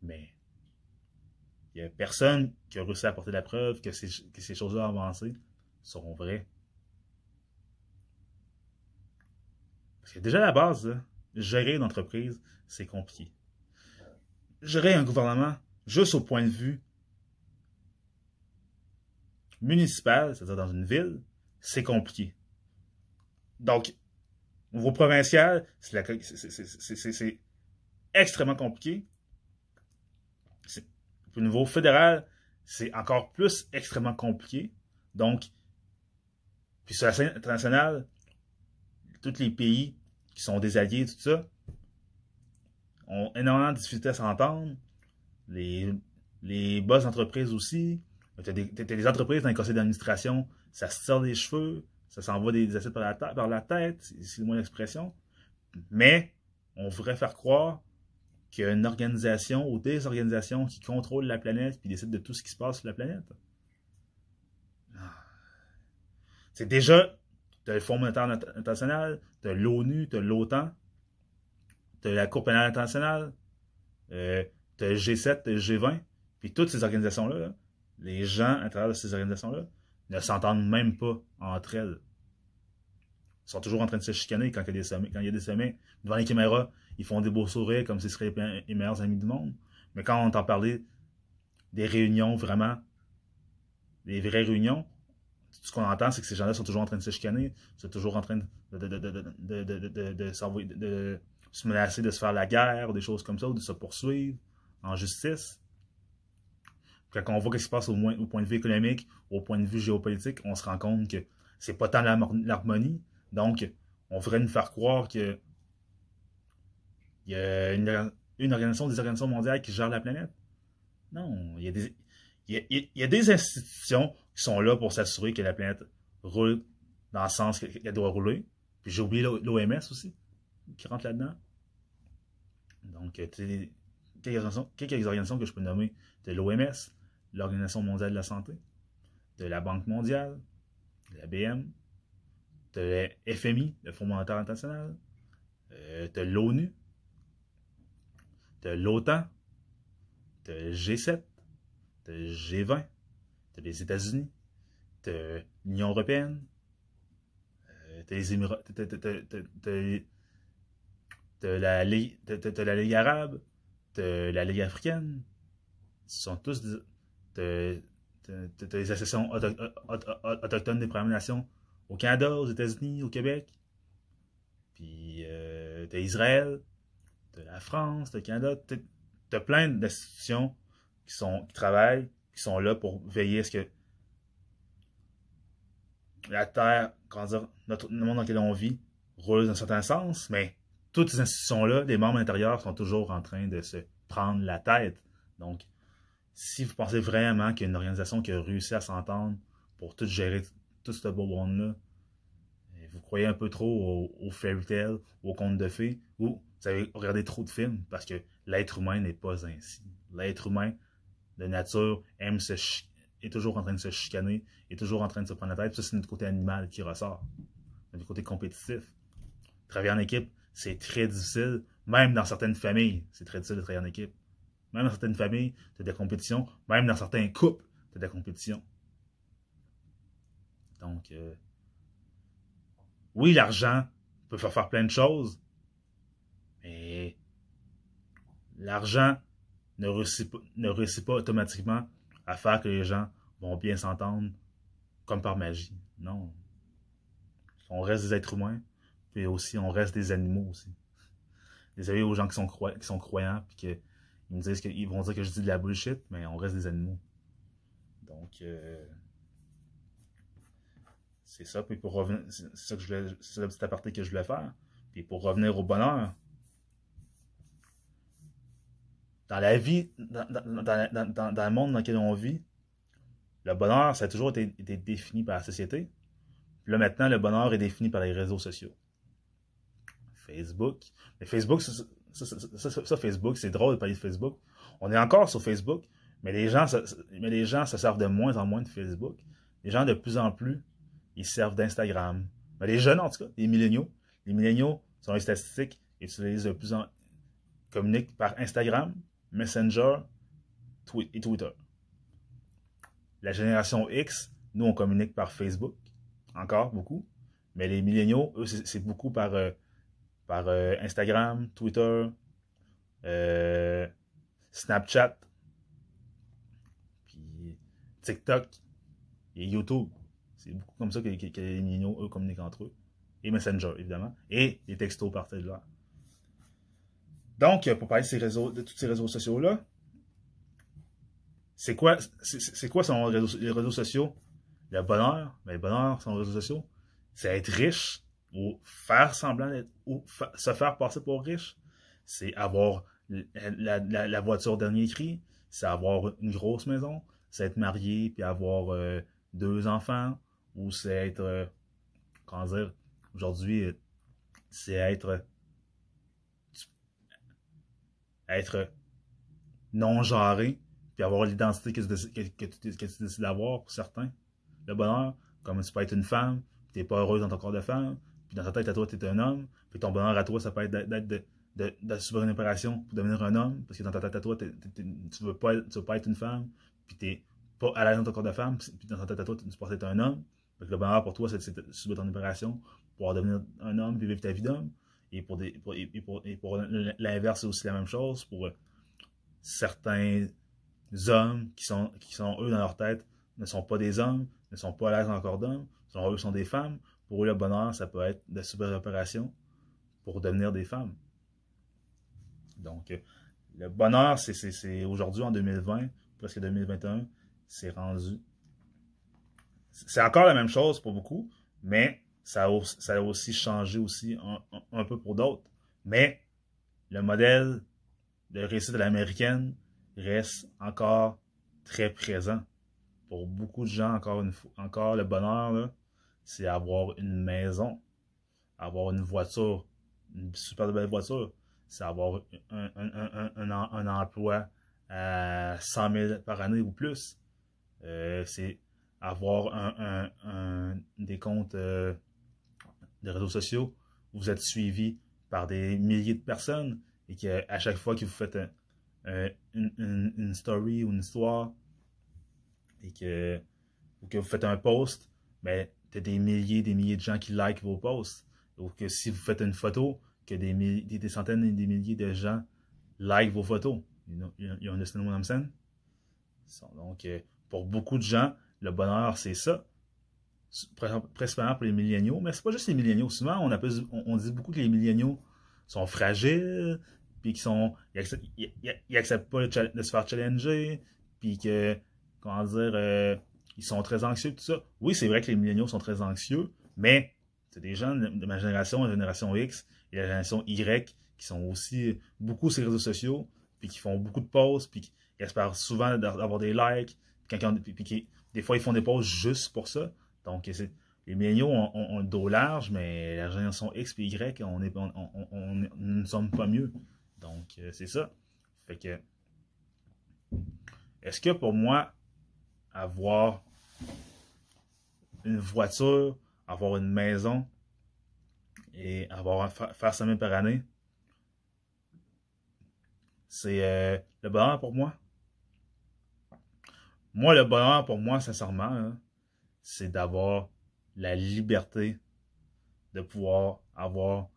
Mais il n'y a personne qui a réussi à apporter la preuve que ces, que ces choses-là avancées seront vraies. Parce que déjà à la base, gérer une entreprise, c'est compliqué. Gérer un gouvernement, juste au point de vue municipal, c'est-à-dire dans une ville, c'est compliqué. Donc, au niveau provincial, c'est extrêmement compliqué. Au niveau fédéral, c'est encore plus extrêmement compliqué. Donc, puis sur la scène internationale, tous les pays qui sont des alliés, tout ça, ont énormément de difficultés à s'entendre. Les, les boss aussi. Tu as, des entreprises dans les conseils d'administration, ça se tire des cheveux, ça s'envoie des, assiettes par la, tête, c'est le moins d'expression. Mais on voudrait faire croire qu'il y a une organisation ou des organisations qui contrôlent la planète puis décident de tout ce qui se passe sur la planète. Ah. C'est déjà tu as le Fonds monétaire international, tu as l'ONU, tu as l'OTAN, tu as la Cour pénale internationale, euh, tu as le G7, tu as le G20, puis toutes ces organisations-là, les gens à travers ces organisations-là ne s'entendent même pas entre elles. Ils sont toujours en train de se chicaner quand il y a des sommets. Quand il y a des sommets, devant les caméras, ils font des beaux sourires comme si ce seraient les meilleurs amis du monde. Mais quand on entend parler des réunions vraiment, des vraies réunions, ce qu'on entend, c'est que ces gens-là sont toujours en train de se chicaner, sont toujours en train de, de, se menacer de se faire la guerre, ou des choses comme ça, ou de se poursuivre en justice. Quand on voit ce qui se passe au, au, point de vue économique, au point de vue géopolitique, on se rend compte que c'est pas tant l'harmonie. Donc, on voudrait nous faire croire que il y a une, une, organisation, des organisations mondiales qui gèrent la planète. Non, il y a des, institutions qui sont là pour s'assurer que la planète roule dans le sens qu'elle doit rouler. Puis j'ai oublié l'OMS aussi, qui rentre là-dedans. Donc, euh, quelques organisations, quelques organisations que je peux nommer de l'OMS, l'Organisation mondiale de la santé, de la Banque mondiale, de la BM, de la FMI, le Fonds monétaire international, euh, de l'ONU, de l'OTAN, de G7, de G20, t'as les États-Unis, t'as l'Union européenne, t'as la, Ligue- arabe, t'as la Ligue africaine. Ce sont tous des, t'as- t'as- t'as les associations auto- auto- auto- autochtones des Premières Nations au Canada, aux États-Unis, au Québec. Puis euh, t'as Israël, t'as la France, t'as le Canada, t'as, plein d'institutions qui qui travaillent, qui sont là pour veiller à ce que la Terre, comment dire, notre, le monde dans lequel on vit, roule dans un certain sens, mais toutes ces institutions-là, les membres intérieurs sont toujours en train de se prendre la tête. Donc, si vous pensez vraiment qu'il y a une organisation qui a réussi à s'entendre pour tout gérer tout ce beau monde-là, vous croyez un peu trop au, au fairy tale, au conte de fées, ou vous avez regardé trop de films, parce que l'être humain n'est pas ainsi. L'être humain, de nature, aime se est toujours en train de se chicaner, est toujours en train de se prendre la tête. Ça, c'est notre côté animal qui ressort. Notre côté compétitif. Travailler en équipe, c'est très difficile. Même dans certaines familles, c'est très difficile de travailler en équipe. Même dans certaines familles, tu as des compétitions. Même dans certains couples, tu as des compétitions. Donc, euh, oui, l'argent peut faire faire plein de choses, mais l'argent ne réussit, pas, ne réussit pas automatiquement à faire que les gens vont bien s'entendre comme par magie. Non. On reste des êtres humains, puis aussi on reste des animaux aussi. Désolé aux gens qui sont, qui sont croyants, puis que ils me disent vont dire que je dis de la bullshit, mais on reste des animaux. Donc, euh, c'est ça. Puis pour revenir, c'est ça que je voulais, c'est le petit aparté que je voulais faire. Puis pour revenir au bonheur, dans la vie, dans, dans, dans, le monde dans lequel on vit, le bonheur, ça a toujours été, été défini par la société. Puis là, maintenant, le bonheur est défini par les réseaux sociaux. Facebook. Mais Facebook, ça, Facebook, c'est drôle de parler de Facebook. On est encore sur Facebook, mais les gens, mais les se servent de moins en moins de Facebook. Les gens, de plus en plus, ils se servent d'Instagram. Mais les jeunes, en tout cas, les milléniaux, les milléniaux, sont les statistiques, utilisent de plus en communiquent par Instagram, Messenger et Twitter. La génération X, nous, on communique par Facebook, encore beaucoup. Mais les milléniaux, eux, c'est c'est beaucoup par, euh, par euh, Instagram, Twitter, euh, Snapchat, puis TikTok et YouTube. C'est beaucoup comme ça que, les milléniaux, eux, communiquent entre eux. Et Messenger, évidemment. Et les textos par cellulaire. Donc, pour parler de, ces réseaux, de tous ces réseaux sociaux-là, c'est quoi, quoi son réseau- les réseaux sociaux? Le bonheur, mais le bonheur, les réseaux sociaux, c'est être riche ou faire semblant d'être, ou se faire passer pour riche. C'est avoir la, voiture dernier cri, c'est avoir une grosse maison, c'est être marié puis avoir euh, deux enfants, ou c'est être, euh, comment dire, aujourd'hui, euh, c'est être, être non-genré, puis avoir l'identité que, tu décides- d'avoir pour certains. Le bonheur, comme tu peux être une femme, t'es pas heureuse dans ton corps de femme, puis dans ta tête à toi, t'es un homme, puis ton bonheur à toi, ça peut être d'être de, de, subir une opération pour devenir un homme, parce que dans ta tête à toi, tu veux pas tu veux pas être une femme, puis t'es pas à l'aise dans ton corps de femme, puis dans ta tête à toi, tu penses être un homme. Donc le bonheur pour toi, c'est de subir ton opération pour devenir un homme, vivre ta vie d'homme. Et pour, et pour, et pour l'inverse, c'est aussi la même chose. Pour euh, certains hommes qui sont, qui sont, eux, dans leur tête, ne sont pas des hommes, ne sont pas à l'aise dans leur corps d'homme, sont, eux sont des femmes. Pour eux, le bonheur, ça peut être de subir l'opération pour devenir des femmes. Donc, euh, le bonheur, c'est- aujourd'hui, en 2020, presque 2021, c'est rendu. C'est encore la même chose pour beaucoup, mais ça a, aussi changé aussi un, un- peu pour d'autres. Mais le modèle de réussite à l'américaine reste encore très présent. Pour beaucoup de gens, encore, une fois, encore le bonheur, là, c'est avoir une maison, avoir une voiture, une super belle voiture, c'est avoir un, un, un, un, emploi à 100 000 par année ou plus. Euh, c'est avoir un, des comptes euh, de réseaux sociaux où vous êtes suivi par des milliers de personnes et qu'à chaque fois que vous faites un- un- une, une- une story ou une histoire, et que, ou que vous faites un post, mais ben, as des milliers, des milliers de gens qui like vos posts. Ou que si vous faites une photo, que des, des centaines et des milliers de gens like vos photos. You, know, you understand what I'm saying? Donc, euh, pour beaucoup de gens, le bonheur, c'est ça. Principalement pour les milléniaux, mais c'est pas juste les milléniaux. Souvent, on, dit beaucoup que les milléniaux sont fragiles, puis qu'ils sont, ils acceptent, pas de se faire challenger, puis que, comment dire, euh, ils sont très anxieux, tout ça. Oui, c'est vrai que les milléniaux sont très anxieux, mais c'est des gens de ma génération, la génération X et la génération Y, qui sont aussi beaucoup sur les réseaux sociaux, puis qui font beaucoup de posts, puis qui espèrent souvent d'avoir des likes, puis, qui, des fois ils font des posts juste pour ça. Donc, les milléniaux ont, le dos large, mais la génération X et Y, on, est, on, ne sommes pas mieux. Donc, euh, c'est ça. Fait que, est-ce que pour moi, avoir une voiture, avoir une maison et avoir faire 5 000 par année, c'est euh, le bonheur pour moi. Moi, le bonheur pour moi, sincèrement, c'est d'avoir la liberté de pouvoir avoir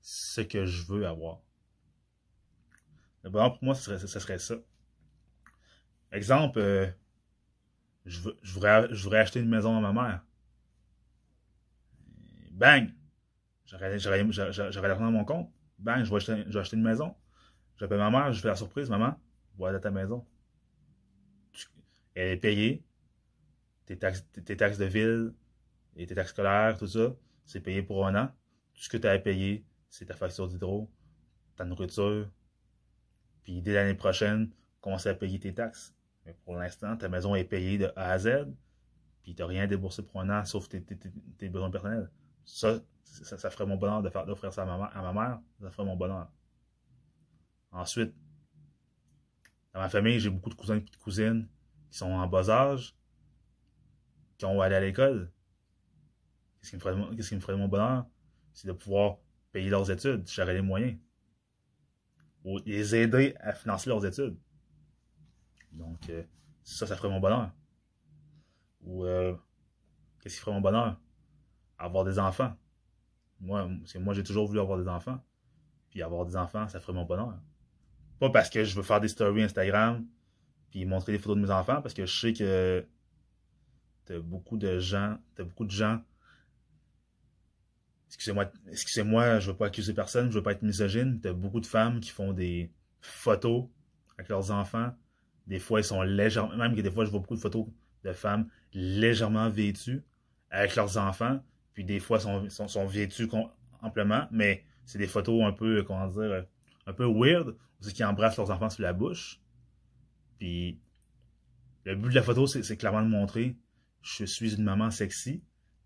ce que je veux avoir. Le bonheur pour moi, ce serait, ça. Exemple, euh, je, voudrais, acheter une maison à ma mère. Bang! J'aurais l'argent dans mon compte. Bang, je vais acheter, je vais une maison. J'appelle ma mère, je fais la surprise, maman, voilà ta maison. Elle est payée. Tes taxes, de ville et tes taxes scolaires, tout ça, c'est payé pour un an. Tout ce que tu as à payer, c'est ta facture d'hydro, ta nourriture. Puis dès l'année prochaine, commence à payer tes taxes. Mais pour l'instant, ta maison est payée de A à Z, puis tu n'as rien déboursé pour un an sauf tes, besoins personnels. Ça, ça, ferait mon bonheur de faire d'offrir ça à ma, mère. Ça ferait mon bonheur. Ensuite, dans ma famille, j'ai beaucoup de cousins et de cousines qui sont en bas âge, qui ont aller à l'école. Qu'est-ce qui, me ferait, qui me ferait mon bonheur? C'est de pouvoir payer leurs études, j'aurais les moyens. Ou les aider à financer leurs études. Donc, euh, ça, ça ferait mon bonheur. Ou, euh, qu'est-ce qui ferait mon bonheur? Avoir des enfants. Moi, moi, j'ai toujours voulu avoir des enfants. Puis avoir des enfants, ça ferait mon bonheur. Pas parce que je veux faire des stories Instagram puis montrer des photos de mes enfants, parce que je sais que t'as beaucoup de gens, t'as beaucoup de gens. Excusez-moi, excusez-moi, je veux pas accuser personne, je veux pas être misogyne. T'as beaucoup de femmes qui font des photos avec leurs enfants. Des fois, ils sont légèrement, même que des fois, je vois beaucoup de photos de femmes légèrement vêtues avec leurs enfants. Puis des fois, sont, sont, sont vêtues amplement, mais c'est des photos un peu, comment dire, un peu weird, c'est qu'ils embrassent leurs enfants sur la bouche. Puis le but de la photo, c'est clairement de montrer je suis une maman sexy,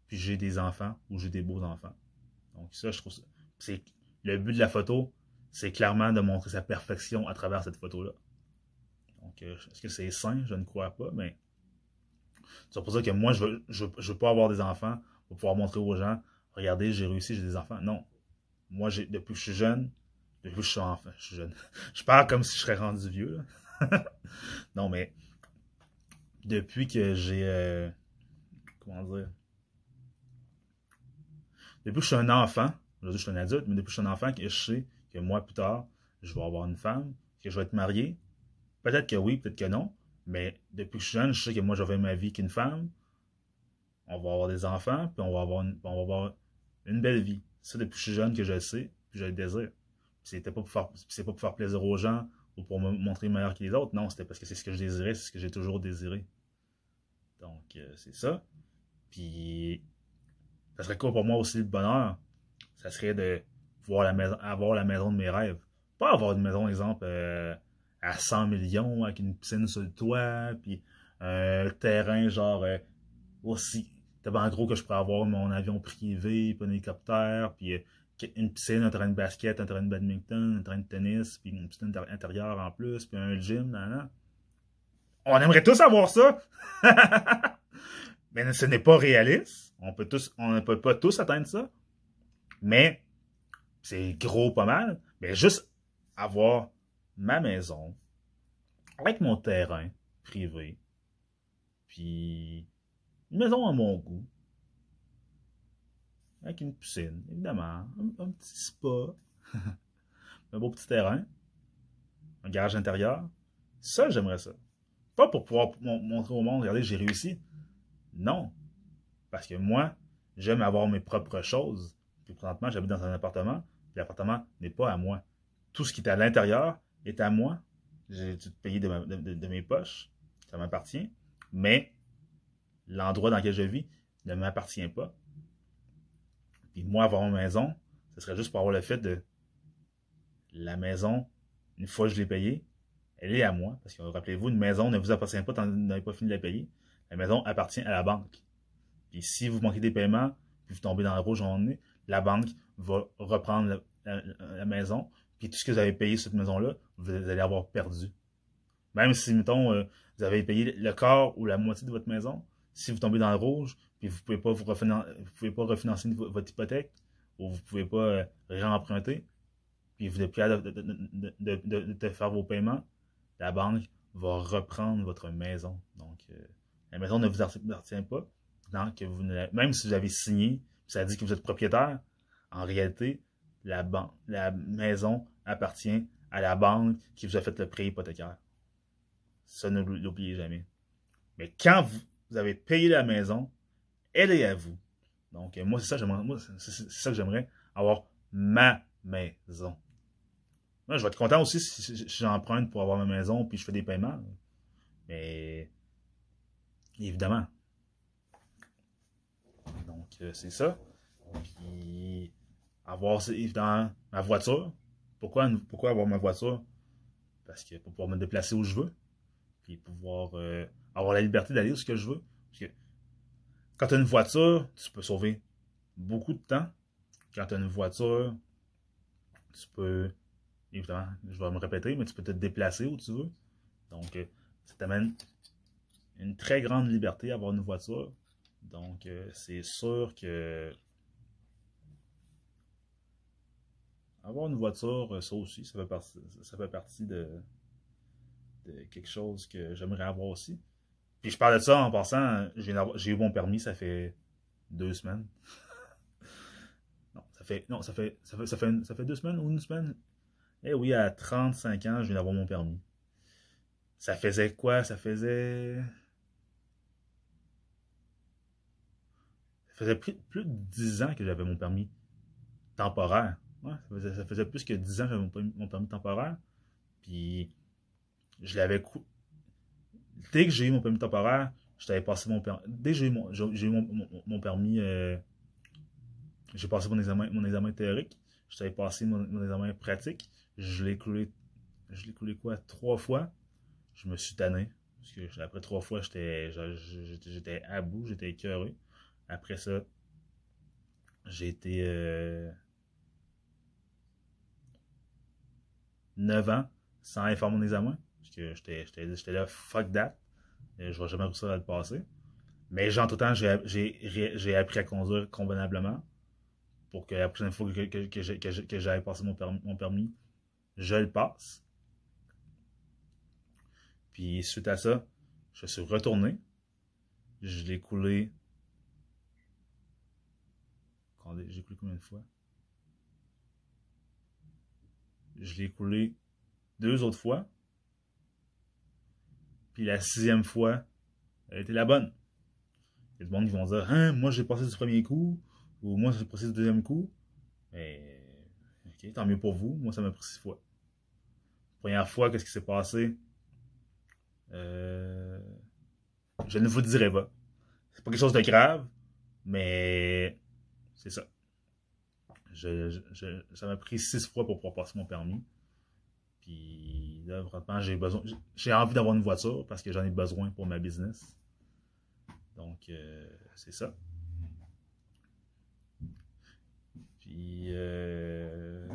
puis j'ai des enfants ou j'ai des beaux enfants. Donc ça, je trouve. C'est le but de la photo, c'est clairement de montrer sa perfection à travers cette photo-là. Donc, euh, est-ce que c'est sain? Je ne crois pas, mais c'est pour ça que moi, je veux, je, veux pas avoir des enfants pour pouvoir montrer aux gens, regardez, j'ai réussi, j'ai des enfants. Non. Moi, depuis que je suis jeune, depuis que je suis enfant, je suis jeune. (laughs) Je parle comme si je serais rendu vieux. (laughs) non, mais depuis que j'ai. Euh, comment dire? Depuis que je suis un enfant, aujourd'hui je suis un adulte, mais depuis que je suis un enfant, que je sais que moi, plus tard, je vais avoir une femme, que je vais être marié. Peut-être que oui, peut-être que non. Mais depuis que je suis jeune, je sais que moi, j'avais ma vie qu'une femme. On va avoir des enfants, puis on va avoir une, on va avoir une belle vie. C'est depuis que je suis jeune que je le sais, puis j'ai le désir. C'était pas pour faire, c'est pas pour faire plaisir aux gens ou pour me montrer meilleur que les autres. Non, c'était parce que c'est ce que je désirais, c'est ce que j'ai toujours désiré. Donc, euh, c'est ça. Puis, ça serait quoi pour moi aussi le bonheur? Ça serait de voir la maison, avoir la maison de mes rêves. Pas avoir une maison, exemple, euh, à 100 millions, avec une piscine sur le toit, puis un terrain genre euh, aussi en gros que je pourrais avoir mon avion privé, puis un hélicoptère, puis une piscine, un terrain de basket, un terrain de badminton, un terrain de tennis, puis une piscine intérieure en plus, puis un gym, là, On aimerait tous avoir ça! (laughs) Mais ce n'est pas réaliste. On peut tous, on ne peut pas tous atteindre ça. Mais c'est gros pas mal. Mais juste avoir ma maison avec mon terrain privé, Puis, une maison à mon goût. Avec une piscine, évidemment. Un, petit spa. (laughs) un beau petit terrain. Un garage intérieur. Ça, j'aimerais ça. Pas pour pouvoir montrer au monde, regardez, j'ai réussi. Non. Parce que moi, j'aime avoir mes propres choses. Puis présentement, j'habite dans un appartement. L'appartement n'est pas à moi. Tout ce qui est à l'intérieur est à moi. J'ai tout payé de, mes poches. Ça m'appartient. Mais l'endroit dans lequel je vis ne m'appartient pas. Puis moi, avoir ma maison, ce serait juste pour avoir le fait de la maison, une fois que je l'ai payée, elle est à moi. Parce que rappelez-vous, une maison ne vous appartient pas tant que vous n'avez pas fini de la payer. La maison appartient à la banque. Puis si vous manquez des paiements, puis vous tombez dans le rouge la banque va reprendre la, maison. Puis tout ce que vous avez payé sur cette maison-là, vous allez avoir perdu. Même si, mettons, euh, vous avez payé le quart ou la moitié de votre maison, si vous tombez dans le rouge, puis vous pouvez pouvez pas refinancer votre hypothèque, ou vous pouvez pas euh, réemprunter, puis vous êtes plus de, de, faire vos paiements, la banque va reprendre votre maison. Donc, euh, la maison ne vous appartient pas. Donc, vous même si vous avez signé, ça dit que vous êtes propriétaire, en réalité, la, la maison appartient à la banque qui vous a fait le prêt hypothécaire. Ça, ne l'oubliez jamais. Mais quand vous, avez payé la maison, elle est à vous. Donc, moi, c'est ça, j'aimerais, c'est ça que j'aimerais, avoir ma maison. Moi, je vais être content aussi si, j'emprunte pour avoir ma maison puis je fais des paiements. Mais, évidemment. Donc, euh, c'est ça. Puis, avoir, évidemment, ma voiture. Pourquoi, avoir ma voiture? Parce que pour pouvoir me déplacer où je veux. Puis pouvoir euh, avoir la liberté d'aller où je veux. Parce que quand tu as une voiture, tu peux sauver beaucoup de temps. Quand tu as une voiture, tu peux, évidemment, je vais me répéter, mais tu peux te déplacer où tu veux. Donc, euh, ça t'amène une très grande liberté à avoir une voiture. Donc, euh, c'est sûr que avoir une voiture, ça aussi, ça fait partie, ça fait partie de, quelque chose que j'aimerais avoir aussi. Puis je parle de ça en passant, j'ai eu mon permis, ça fait deux semaines. (laughs) non, ça fait, non, ça fait, ça fait, ça fait, ça fait deux semaines ou une semaine. Eh oui, à 35 ans, je viens d'avoir mon permis. Ça faisait quoi? Ça faisait... Ça faisait plus, plus de 10 ans que j'avais mon permis temporaire. Ça, faisait, plus que 10 ans que j'avais mon, permis temporaire. Puis, je l'avais dès que j'ai eu mon permis temporaire, je t'avais passé mon permis. Dès que j'ai eu mon, j'ai eu mon, permis, euh, j'ai passé mon examen, mon examen théorique. Je t'avais passé mon, examen pratique. Je l'ai coulé, je l'ai coulé quoi, trois fois. Je me suis tanné. Parce que après trois fois, j'étais, j'étais à bout, j'étais écœuré. Après ça, j'ai été euh, 9 ans sans aller faire mon examen que j'étais là, fuck that. Je vais jamais réussir à le passer. Mais genre, tout le temps, j'ai appris à conduire convenablement pour que la prochaine fois que, que, que mon permis, je le passe. Puis suite à ça, je suis retourné. Je l'ai coulé. J'ai coulé combien de fois? Je l'ai coulé deux autres fois. Puis la sixième fois, elle était la bonne. Il y a des monde qui vont dire Hein, moi j'ai passé du premier coup, ou moi j'ai passé du deuxième coup. Mais, ok, tant mieux pour vous. Moi, ça m'a pris six fois. Première fois, qu'est-ce qui s'est passé? Euh, Je ne vous dirai pas. C'est pas quelque chose de grave, mais c'est ça. Je, je, ça m'a pris six fois pour pouvoir passer mon permis. Puis là, vraiment, j'ai besoin. J'ai envie d'avoir une voiture parce que j'en ai besoin pour ma business. Donc, euh, c'est ça. Puis, euh,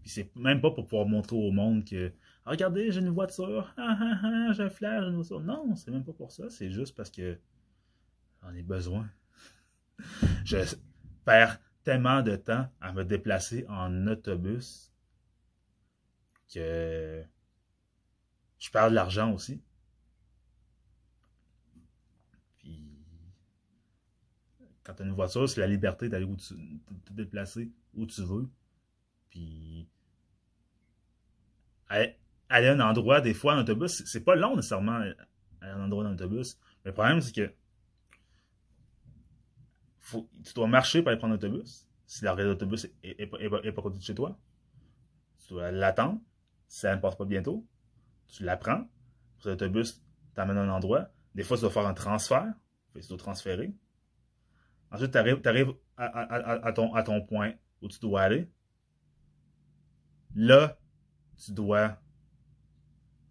puis c'est même pas pour pouvoir montrer au monde que regardez, j'ai une voiture, ah, ah, ah, j'ai un flash, j'ai une voiture. Non, c'est même pas pour ça. C'est juste parce que j'en ai besoin. (laughs) Je perds tellement de temps à me déplacer en autobus que je perds de l'argent aussi. Puis, quand tu as une voiture, c'est la liberté d'aller où tu de te déplacer où tu veux. Puis, aller à un endroit, des fois, en autobus, c'est pas long nécessairement à un endroit dans l'autobus. Le problème, c'est que tu dois marcher pour aller prendre l'autobus. Si l'arrêt d'autobus est, pas, est, côté de chez toi, tu dois l'attendre. Si ça ne passe pas bientôt, tu l'apprends. Pour l'autobus t'amène à un endroit. Des fois, tu dois faire un transfert. Tu dois transférer. Ensuite, tu arrives, à, ton, à ton point où tu dois aller. Là, tu dois.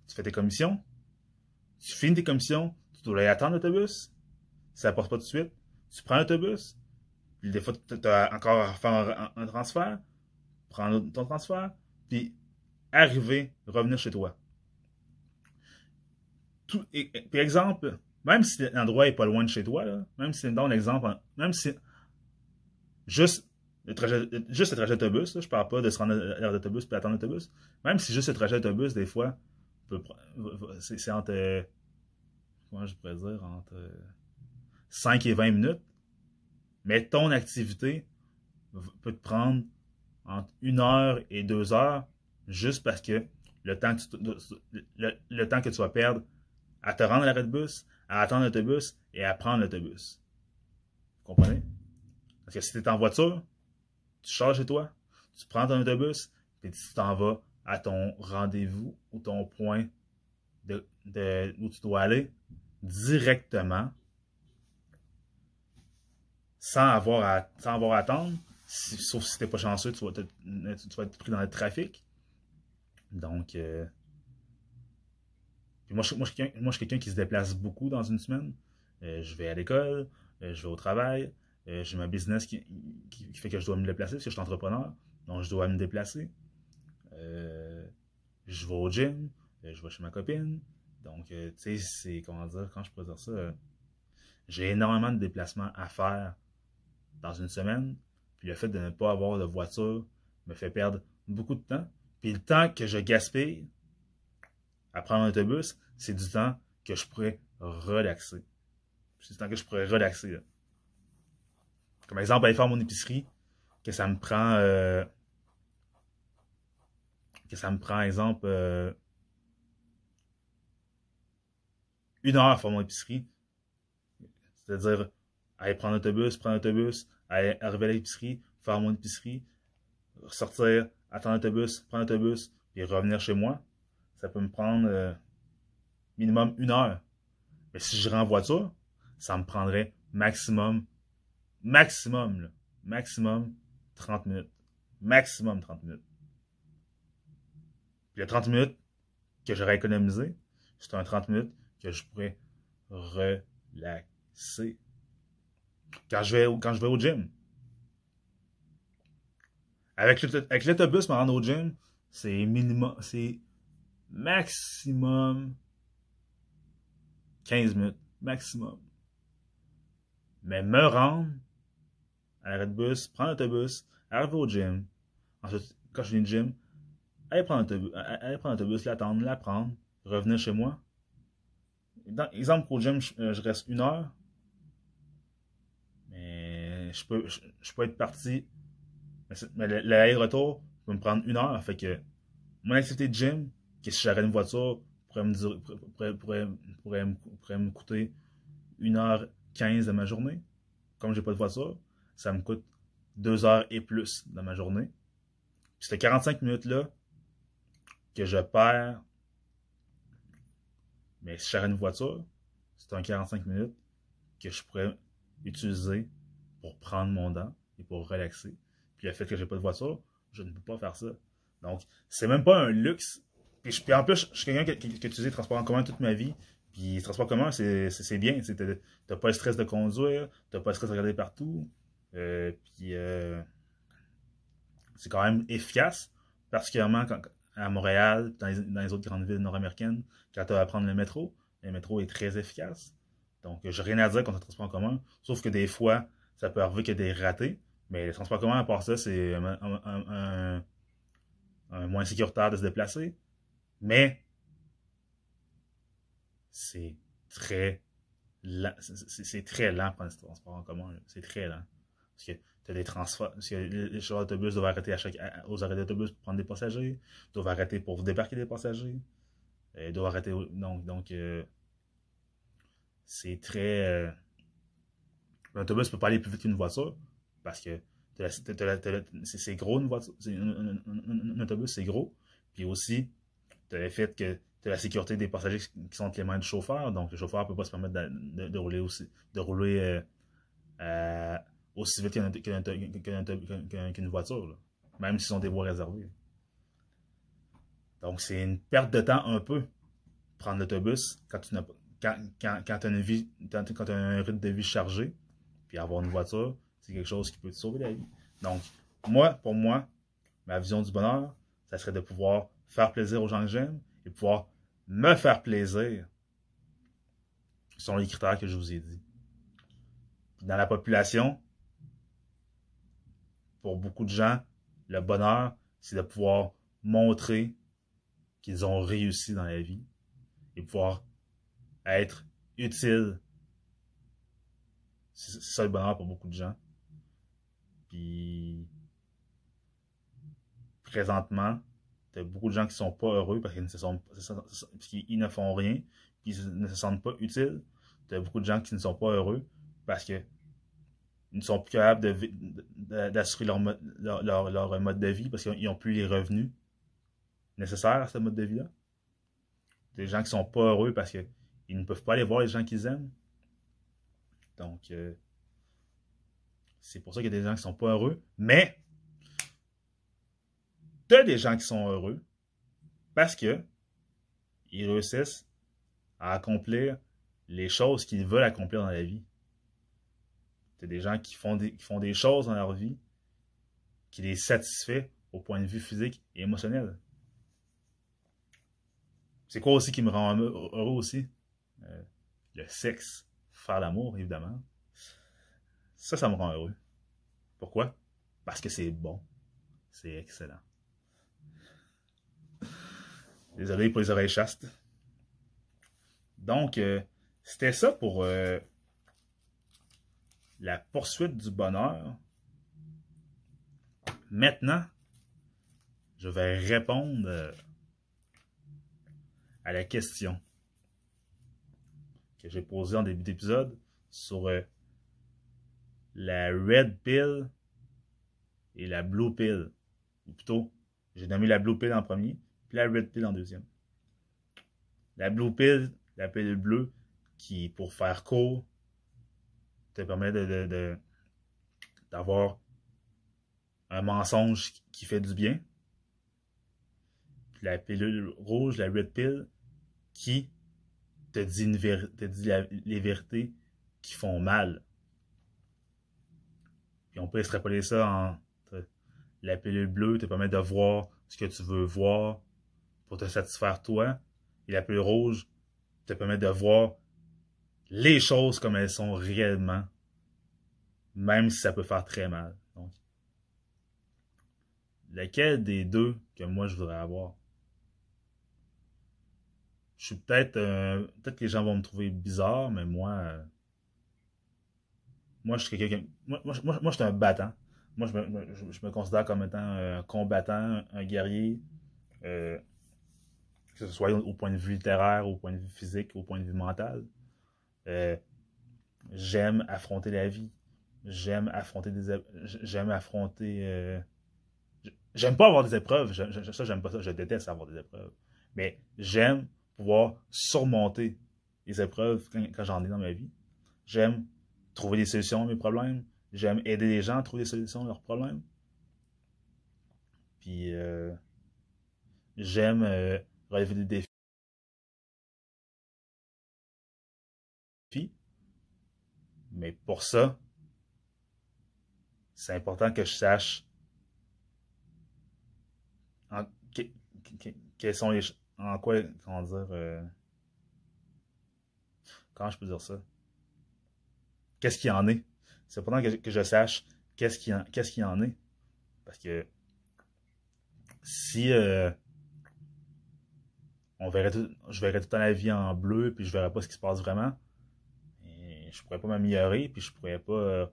Tu fais tes commissions. Tu finis tes commissions. Tu dois aller attendre l'autobus. Si ça ne passe pas tout de suite, tu prends l'autobus. Puis des fois, tu as encore à faire un, transfert. Prendre ton transfert. Puis arriver, revenir chez toi. Tout, et, par exemple, même si l'endroit est pas loin de chez toi, même si, dans l'exemple, même si juste le trajet, juste le trajet d'autobus, je parle pas de se rendre à l'heure d'autobus puis attendre l'autobus, même si juste le trajet d'autobus, des fois, c'est entre, comment je pourrais dire, entre 5 et 20 minutes, mais ton activité peut te prendre entre une heure et deux heures juste parce que le temps que tu, le, vas perdre à te rendre à l'arrêt de bus, à attendre l'autobus et à prendre l'autobus. Vous comprenez? Parce que si tu es en voiture, tu charges chez toi, tu prends ton autobus, et tu t'en vas à ton rendez-vous ou ton point de, où tu dois aller directement sans avoir à, sans avoir à attendre, sauf si tu n'es pas chanceux, tu vas, être pris dans le trafic. Donc, euh, moi, je, moi, je, suis quelqu'un qui se déplace beaucoup dans une semaine. Euh, je vais à l'école, euh, je vais au travail, j'ai ma business qui, fait que je dois me déplacer parce que je suis entrepreneur. Donc, je dois me déplacer. je vais au gym, je vais chez ma copine. Donc, tu sais, c'est, comment dire, quand je peux dire ça, j'ai énormément de déplacements à faire dans une semaine. Puis le fait de ne pas avoir de voiture me fait perdre beaucoup de temps. Puis le temps que je gaspille à prendre un autobus, c'est du temps que je pourrais relaxer. C'est du temps que je pourrais relaxer. Comme exemple, aller faire mon épicerie, que ça me prend. Euh, que ça me prend, exemple, euh, une heure à faire mon épicerie. C'est-à-dire, aller prendre l'autobus, prendre l'autobus, aller arriver à l'épicerie, faire mon épicerie, sortir, attendre l'autobus, prendre l'autobus, et revenir chez moi, ça peut me prendre euh, minimum une heure. Mais si je en voiture, ça me prendrait maximum, maximum, là, maximum 30 minutes. Maximum 30 minutes. Puis les 30 minutes que j'aurais économisé, c'est un 30 minutes que je pourrais relaxer quand je vais, quand je vais au gym. Avec l'autobus, me rendre au gym, c'est minimum, c'est maximum 15 minutes. Maximum. Mais me rendre à l'arrêt de bus, prendre l'autobus, arriver au gym. Ensuite, quand je viens au gym, aller prendre l'autobus, prendre l'attendre, l'apprendre, revenir chez moi. Exemple, au gym, je, euh, je reste une heure je peux, je, peux être parti. Mais l'aller-retour peut me prendre une heure. Fait que mon activité de gym, que si j'arrête une voiture, pourrait me, pourrait, me coûter une heure 15 de ma journée. Comme j'ai pas de voiture, ça me coûte deux heures et plus dans ma journée. Puis ces 45 minutes-là que je perds. Mais si j'arrête une voiture, c'est un 45 minutes que je pourrais utiliser pour prendre mon dent et pour relaxer. Puis le fait que j'ai pas de voiture, je ne peux pas faire ça. Donc, c'est même pas un luxe. Puis, en plus, je suis quelqu'un qui, qui, a utilisé le transport en commun toute ma vie. Puis le transport en commun, c'est bien. Tu n'as pas le stress de conduire, tu n'as pas le stress de regarder partout. Euh, puis euh, c'est quand même efficace, particulièrement à Montréal, dans les, dans les autres grandes villes nord-américaines, quand tu vas prendre le métro. Le métro est très efficace. Donc, j'ai rien à dire contre le transport en commun, sauf que des fois, ça peut arriver qu'il y ait des ratés, mais le transport commun, à part ça, c'est un, moins sécuritaire de se déplacer. Mais c'est très c'est très lent prendre ce transport en commun. C'est très lent. Parce que tu as des transferts. Parce que les chauffeurs d'autobus doivent arrêter à chaque, aux arrêts d'autobus pour prendre des passagers. doivent arrêter pour débarquer des passagers. Ils doivent arrêter. Donc, donc euh, c'est très. Euh, L'autobus ne peut pas aller plus vite qu'une voiture. Parce que c'est gros une voiture. Un, autobus, c'est gros. Puis aussi, tu as le fait que tu as la sécurité des passagers qui sont entre les mains du chauffeur. Donc, le chauffeur ne peut pas se permettre de, rouler aussi, de rouler euh, euh, aussi vite qu'une voiture, même s'ils sont des voies réservées. Donc, c'est une perte de temps un peu, prendre l'autobus quand tu n'as quand, quand, quand tu as, as un rythme de vie chargé, puis avoir une voiture, c'est quelque chose qui peut te sauver la vie. Donc, moi, pour moi, ma vision du bonheur, ça serait de pouvoir faire plaisir aux gens que j'aime et pouvoir me faire plaisir. Ce sont les critères que je vous ai dit. Dans la population, pour beaucoup de gens, le bonheur, c'est de pouvoir montrer qu'ils ont réussi dans la vie et pouvoir être utile. C'est ça le bonheur pour beaucoup de gens. Puis, présentement, a beaucoup de gens qui sont pas heureux parce qu'ils ne, font rien, puis ils ne se sentent pas utiles. A beaucoup de gens qui ne sont pas heureux parce qu'ils ne sont plus capables d'assurer leur, leur, leur, mode de vie parce qu'ils n'ont plus les revenus nécessaires à ce mode de vie-là. Des gens qui sont pas heureux parce qu'ils ne peuvent pas aller voir les gens qu'ils aiment. Donc, euh, c'est pour ça qu'il y a des gens qui sont pas heureux. Mais, tu as des gens qui sont heureux parce que ils réussissent à accomplir les choses qu'ils veulent accomplir dans la vie. Tu as des gens qui font des, qui font des choses dans leur vie qui les satisfait au point de vue physique et émotionnel. C'est quoi aussi qui me rend heureux aussi? Euh, le sexe. Faire l'amour, évidemment. Ça, ça me rend heureux. Pourquoi? Parce que c'est bon. C'est excellent. Désolé pour les oreilles chastes. Donc, euh, c'était ça pour euh, la poursuite du bonheur. Maintenant, je vais répondre euh, à la question que j'ai posée en début d'épisode sur la red pill et la blue pill. Ou plutôt, j'ai nommé la blue pill en premier, puis la red pill en deuxième. La blue pill, la pilule bleue, qui, pour faire court, te permet de, d'avoir un mensonge qui fait du bien. Puis la pilule rouge, la red pill, qui te dit, te dit les vérités qui font mal. Puis on peut extrapoler ça en la pilule bleue te permet de voir ce que tu veux voir pour te satisfaire toi. Et la pilule rouge te permet de voir les choses comme elles sont réellement, même si ça peut faire très mal. Donc, laquelle des deux que moi je voudrais avoir? Je suis peut-être, euh, peut-être que les gens vont me trouver bizarre, mais moi, euh, moi je suis quelqu'un, moi, moi, moi, je suis un battant moi, je me, considère comme étant un combattant, un guerrier, euh, que ce soit au, point de vue littéraire, au point de vue physique, au point de vue mental. J'aime affronter la vie. J'aime affronter des j'aime affronter j'aime pas avoir des épreuves ça j'aime pas ça je déteste avoir des épreuves mais j'aime pouvoir surmonter les épreuves quand j'en ai dans ma vie j'aime trouver des solutions à mes problèmes J'aime aider les gens à trouver des solutions à leurs problèmes. Puis euh, j'aime euh, relever des défis. Mais pour ça, c'est important que je sache en, quels sont les en quoi comment dire euh, comment je peux dire ça? Qu'est-ce qu'il en est? C'est important que, je sache qu'est-ce qu'il y, en est. Parce que si euh, on verrait je verrais tout temps la vie en bleu, puis je verrais pas ce qui se passe vraiment, mais je pourrais pas m'améliorer, puis je pourrais pas euh,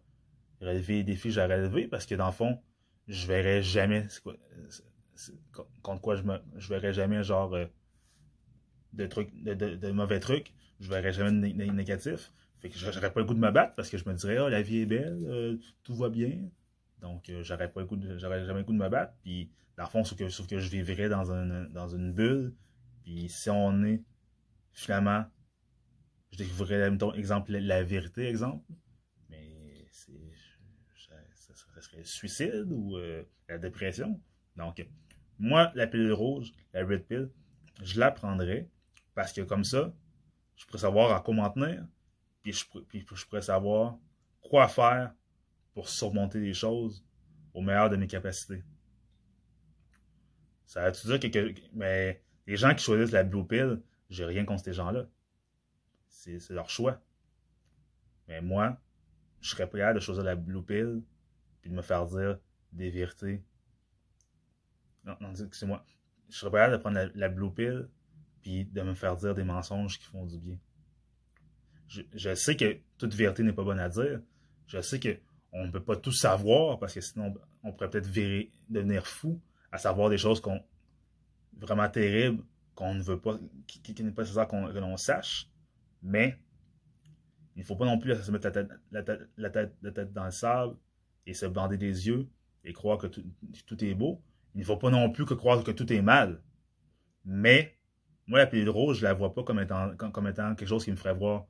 relever les défis que j'ai relever parce que dans le fond, je verrais jamais contre quoi je me je verrais jamais genre de trucs de, mauvais trucs, je verrais jamais de négatif. Fait que pas le goût de me battre parce que je me dirais oh la vie est belle, euh, tout va bien. Donc j'aurais pas le goût j'aurais jamais le goût de me battre. Puis dans le fond, sauf que, sauf que je vivrais dans, un, dans une bulle. Puis si on est finalement je découvrirais, mettons, exemple, la vérité, exemple. Mais c'est, ça, serait le suicide ou euh, la dépression. Donc, moi, la pilule rouge, la red pill, je la prendrais parce que comme ça, je pourrais savoir à quoi m'en tenir, puis je, pourrais savoir quoi faire pour surmonter les choses au meilleur de mes capacités. Ça veut dire que, mais les gens qui choisissent la blue pill, j'ai rien contre ces gens-là c'est leur choix. Mais moi, je serais prêt de choisir la blue pill puis de me faire dire des vérités. Non, non, excusez-moi. Je serais prêt de prendre la, blue pill de me faire dire des mensonges qui font du bien. Je, sais que toute vérité n'est pas bonne à dire. Je sais que on ne peut pas tout savoir parce que sinon on pourrait peut-être devenir fou à savoir des choses qu'on vraiment terribles qu'on ne veut pas, qui, n'est pas nécessaire qu'on, que l'on sache. Mais il ne faut pas non plus se mettre la tête, dans le sable et se bander les yeux et croire que tout, est beau. Il ne faut pas non plus que croire que tout est mal. Mais moi, la pilule rouge, je la vois pas comme étant, comme, étant quelque chose qui me ferait voir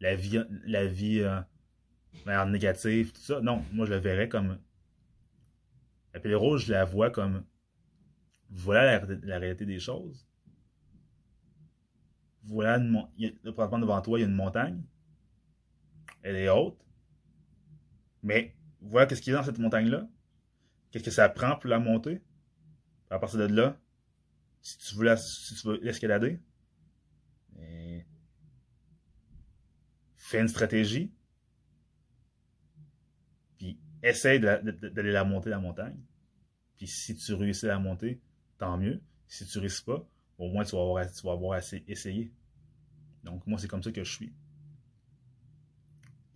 la vie, la vie euh, négative, tout ça. Non, moi, je la verrais comme. La pilule rouge, je la vois comme. Voilà la réalité des choses voilà, une, il devant toi, il y a une montagne. Elle est haute. Mais voilà qu'est-ce qu'il y a dans cette montagne-là? Qu'est-ce que ça prend pour la monter? À partir de là, si tu veux, l'escalader, fais une stratégie. Puis essaye d'aller la monter la montagne. Puis si tu réussis à la monter, tant mieux. Si tu réussis pas, au moins tu vas avoir, assez essayé. Donc, moi, c'est comme ça que je suis.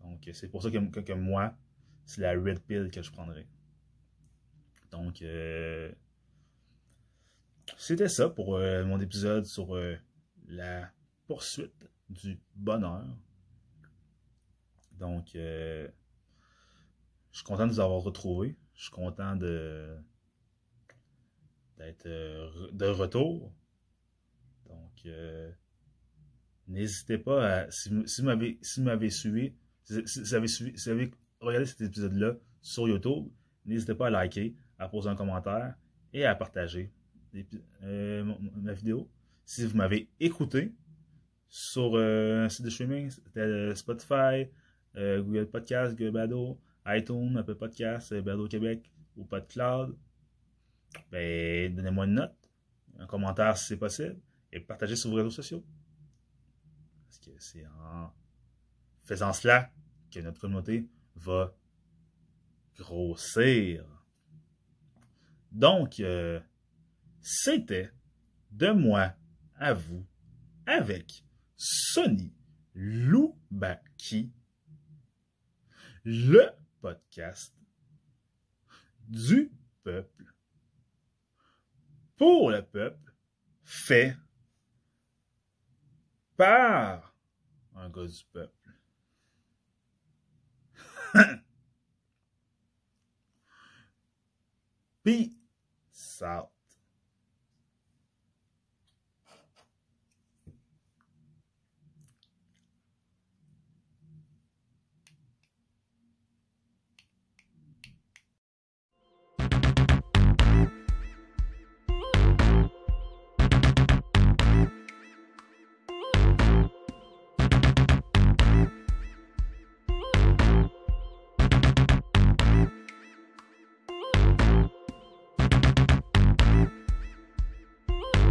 Donc, c'est pour ça que, moi, c'est la red pill que je prendrais. Donc, euh, c'était ça pour euh, mon épisode sur euh, la poursuite du bonheur. Donc, je suis content de vous avoir retrouvés. Je suis content de d'être de retour. Donc, N'hésitez pas à, si, vous m'avez suivi, suivi, si vous avez regardé cet épisode-là sur YouTube, n'hésitez pas à liker, à poser un commentaire et à partager euh, ma vidéo. Si vous m'avez écouté sur euh, un site de streaming, euh, Spotify, Google Podcast, Google Bado, iTunes, Apple Podcast, Bado Québec ou PodCloud, ben, donnez-moi une note, un commentaire si c'est possible, et partagez sur vos réseaux sociaux c'est en faisant cela que notre communauté va grossir. Donc, c'était de moi à vous avec Sony Loubaki, le podcast du peuple, pour le peuple, fait par un gars du peuple. (laughs)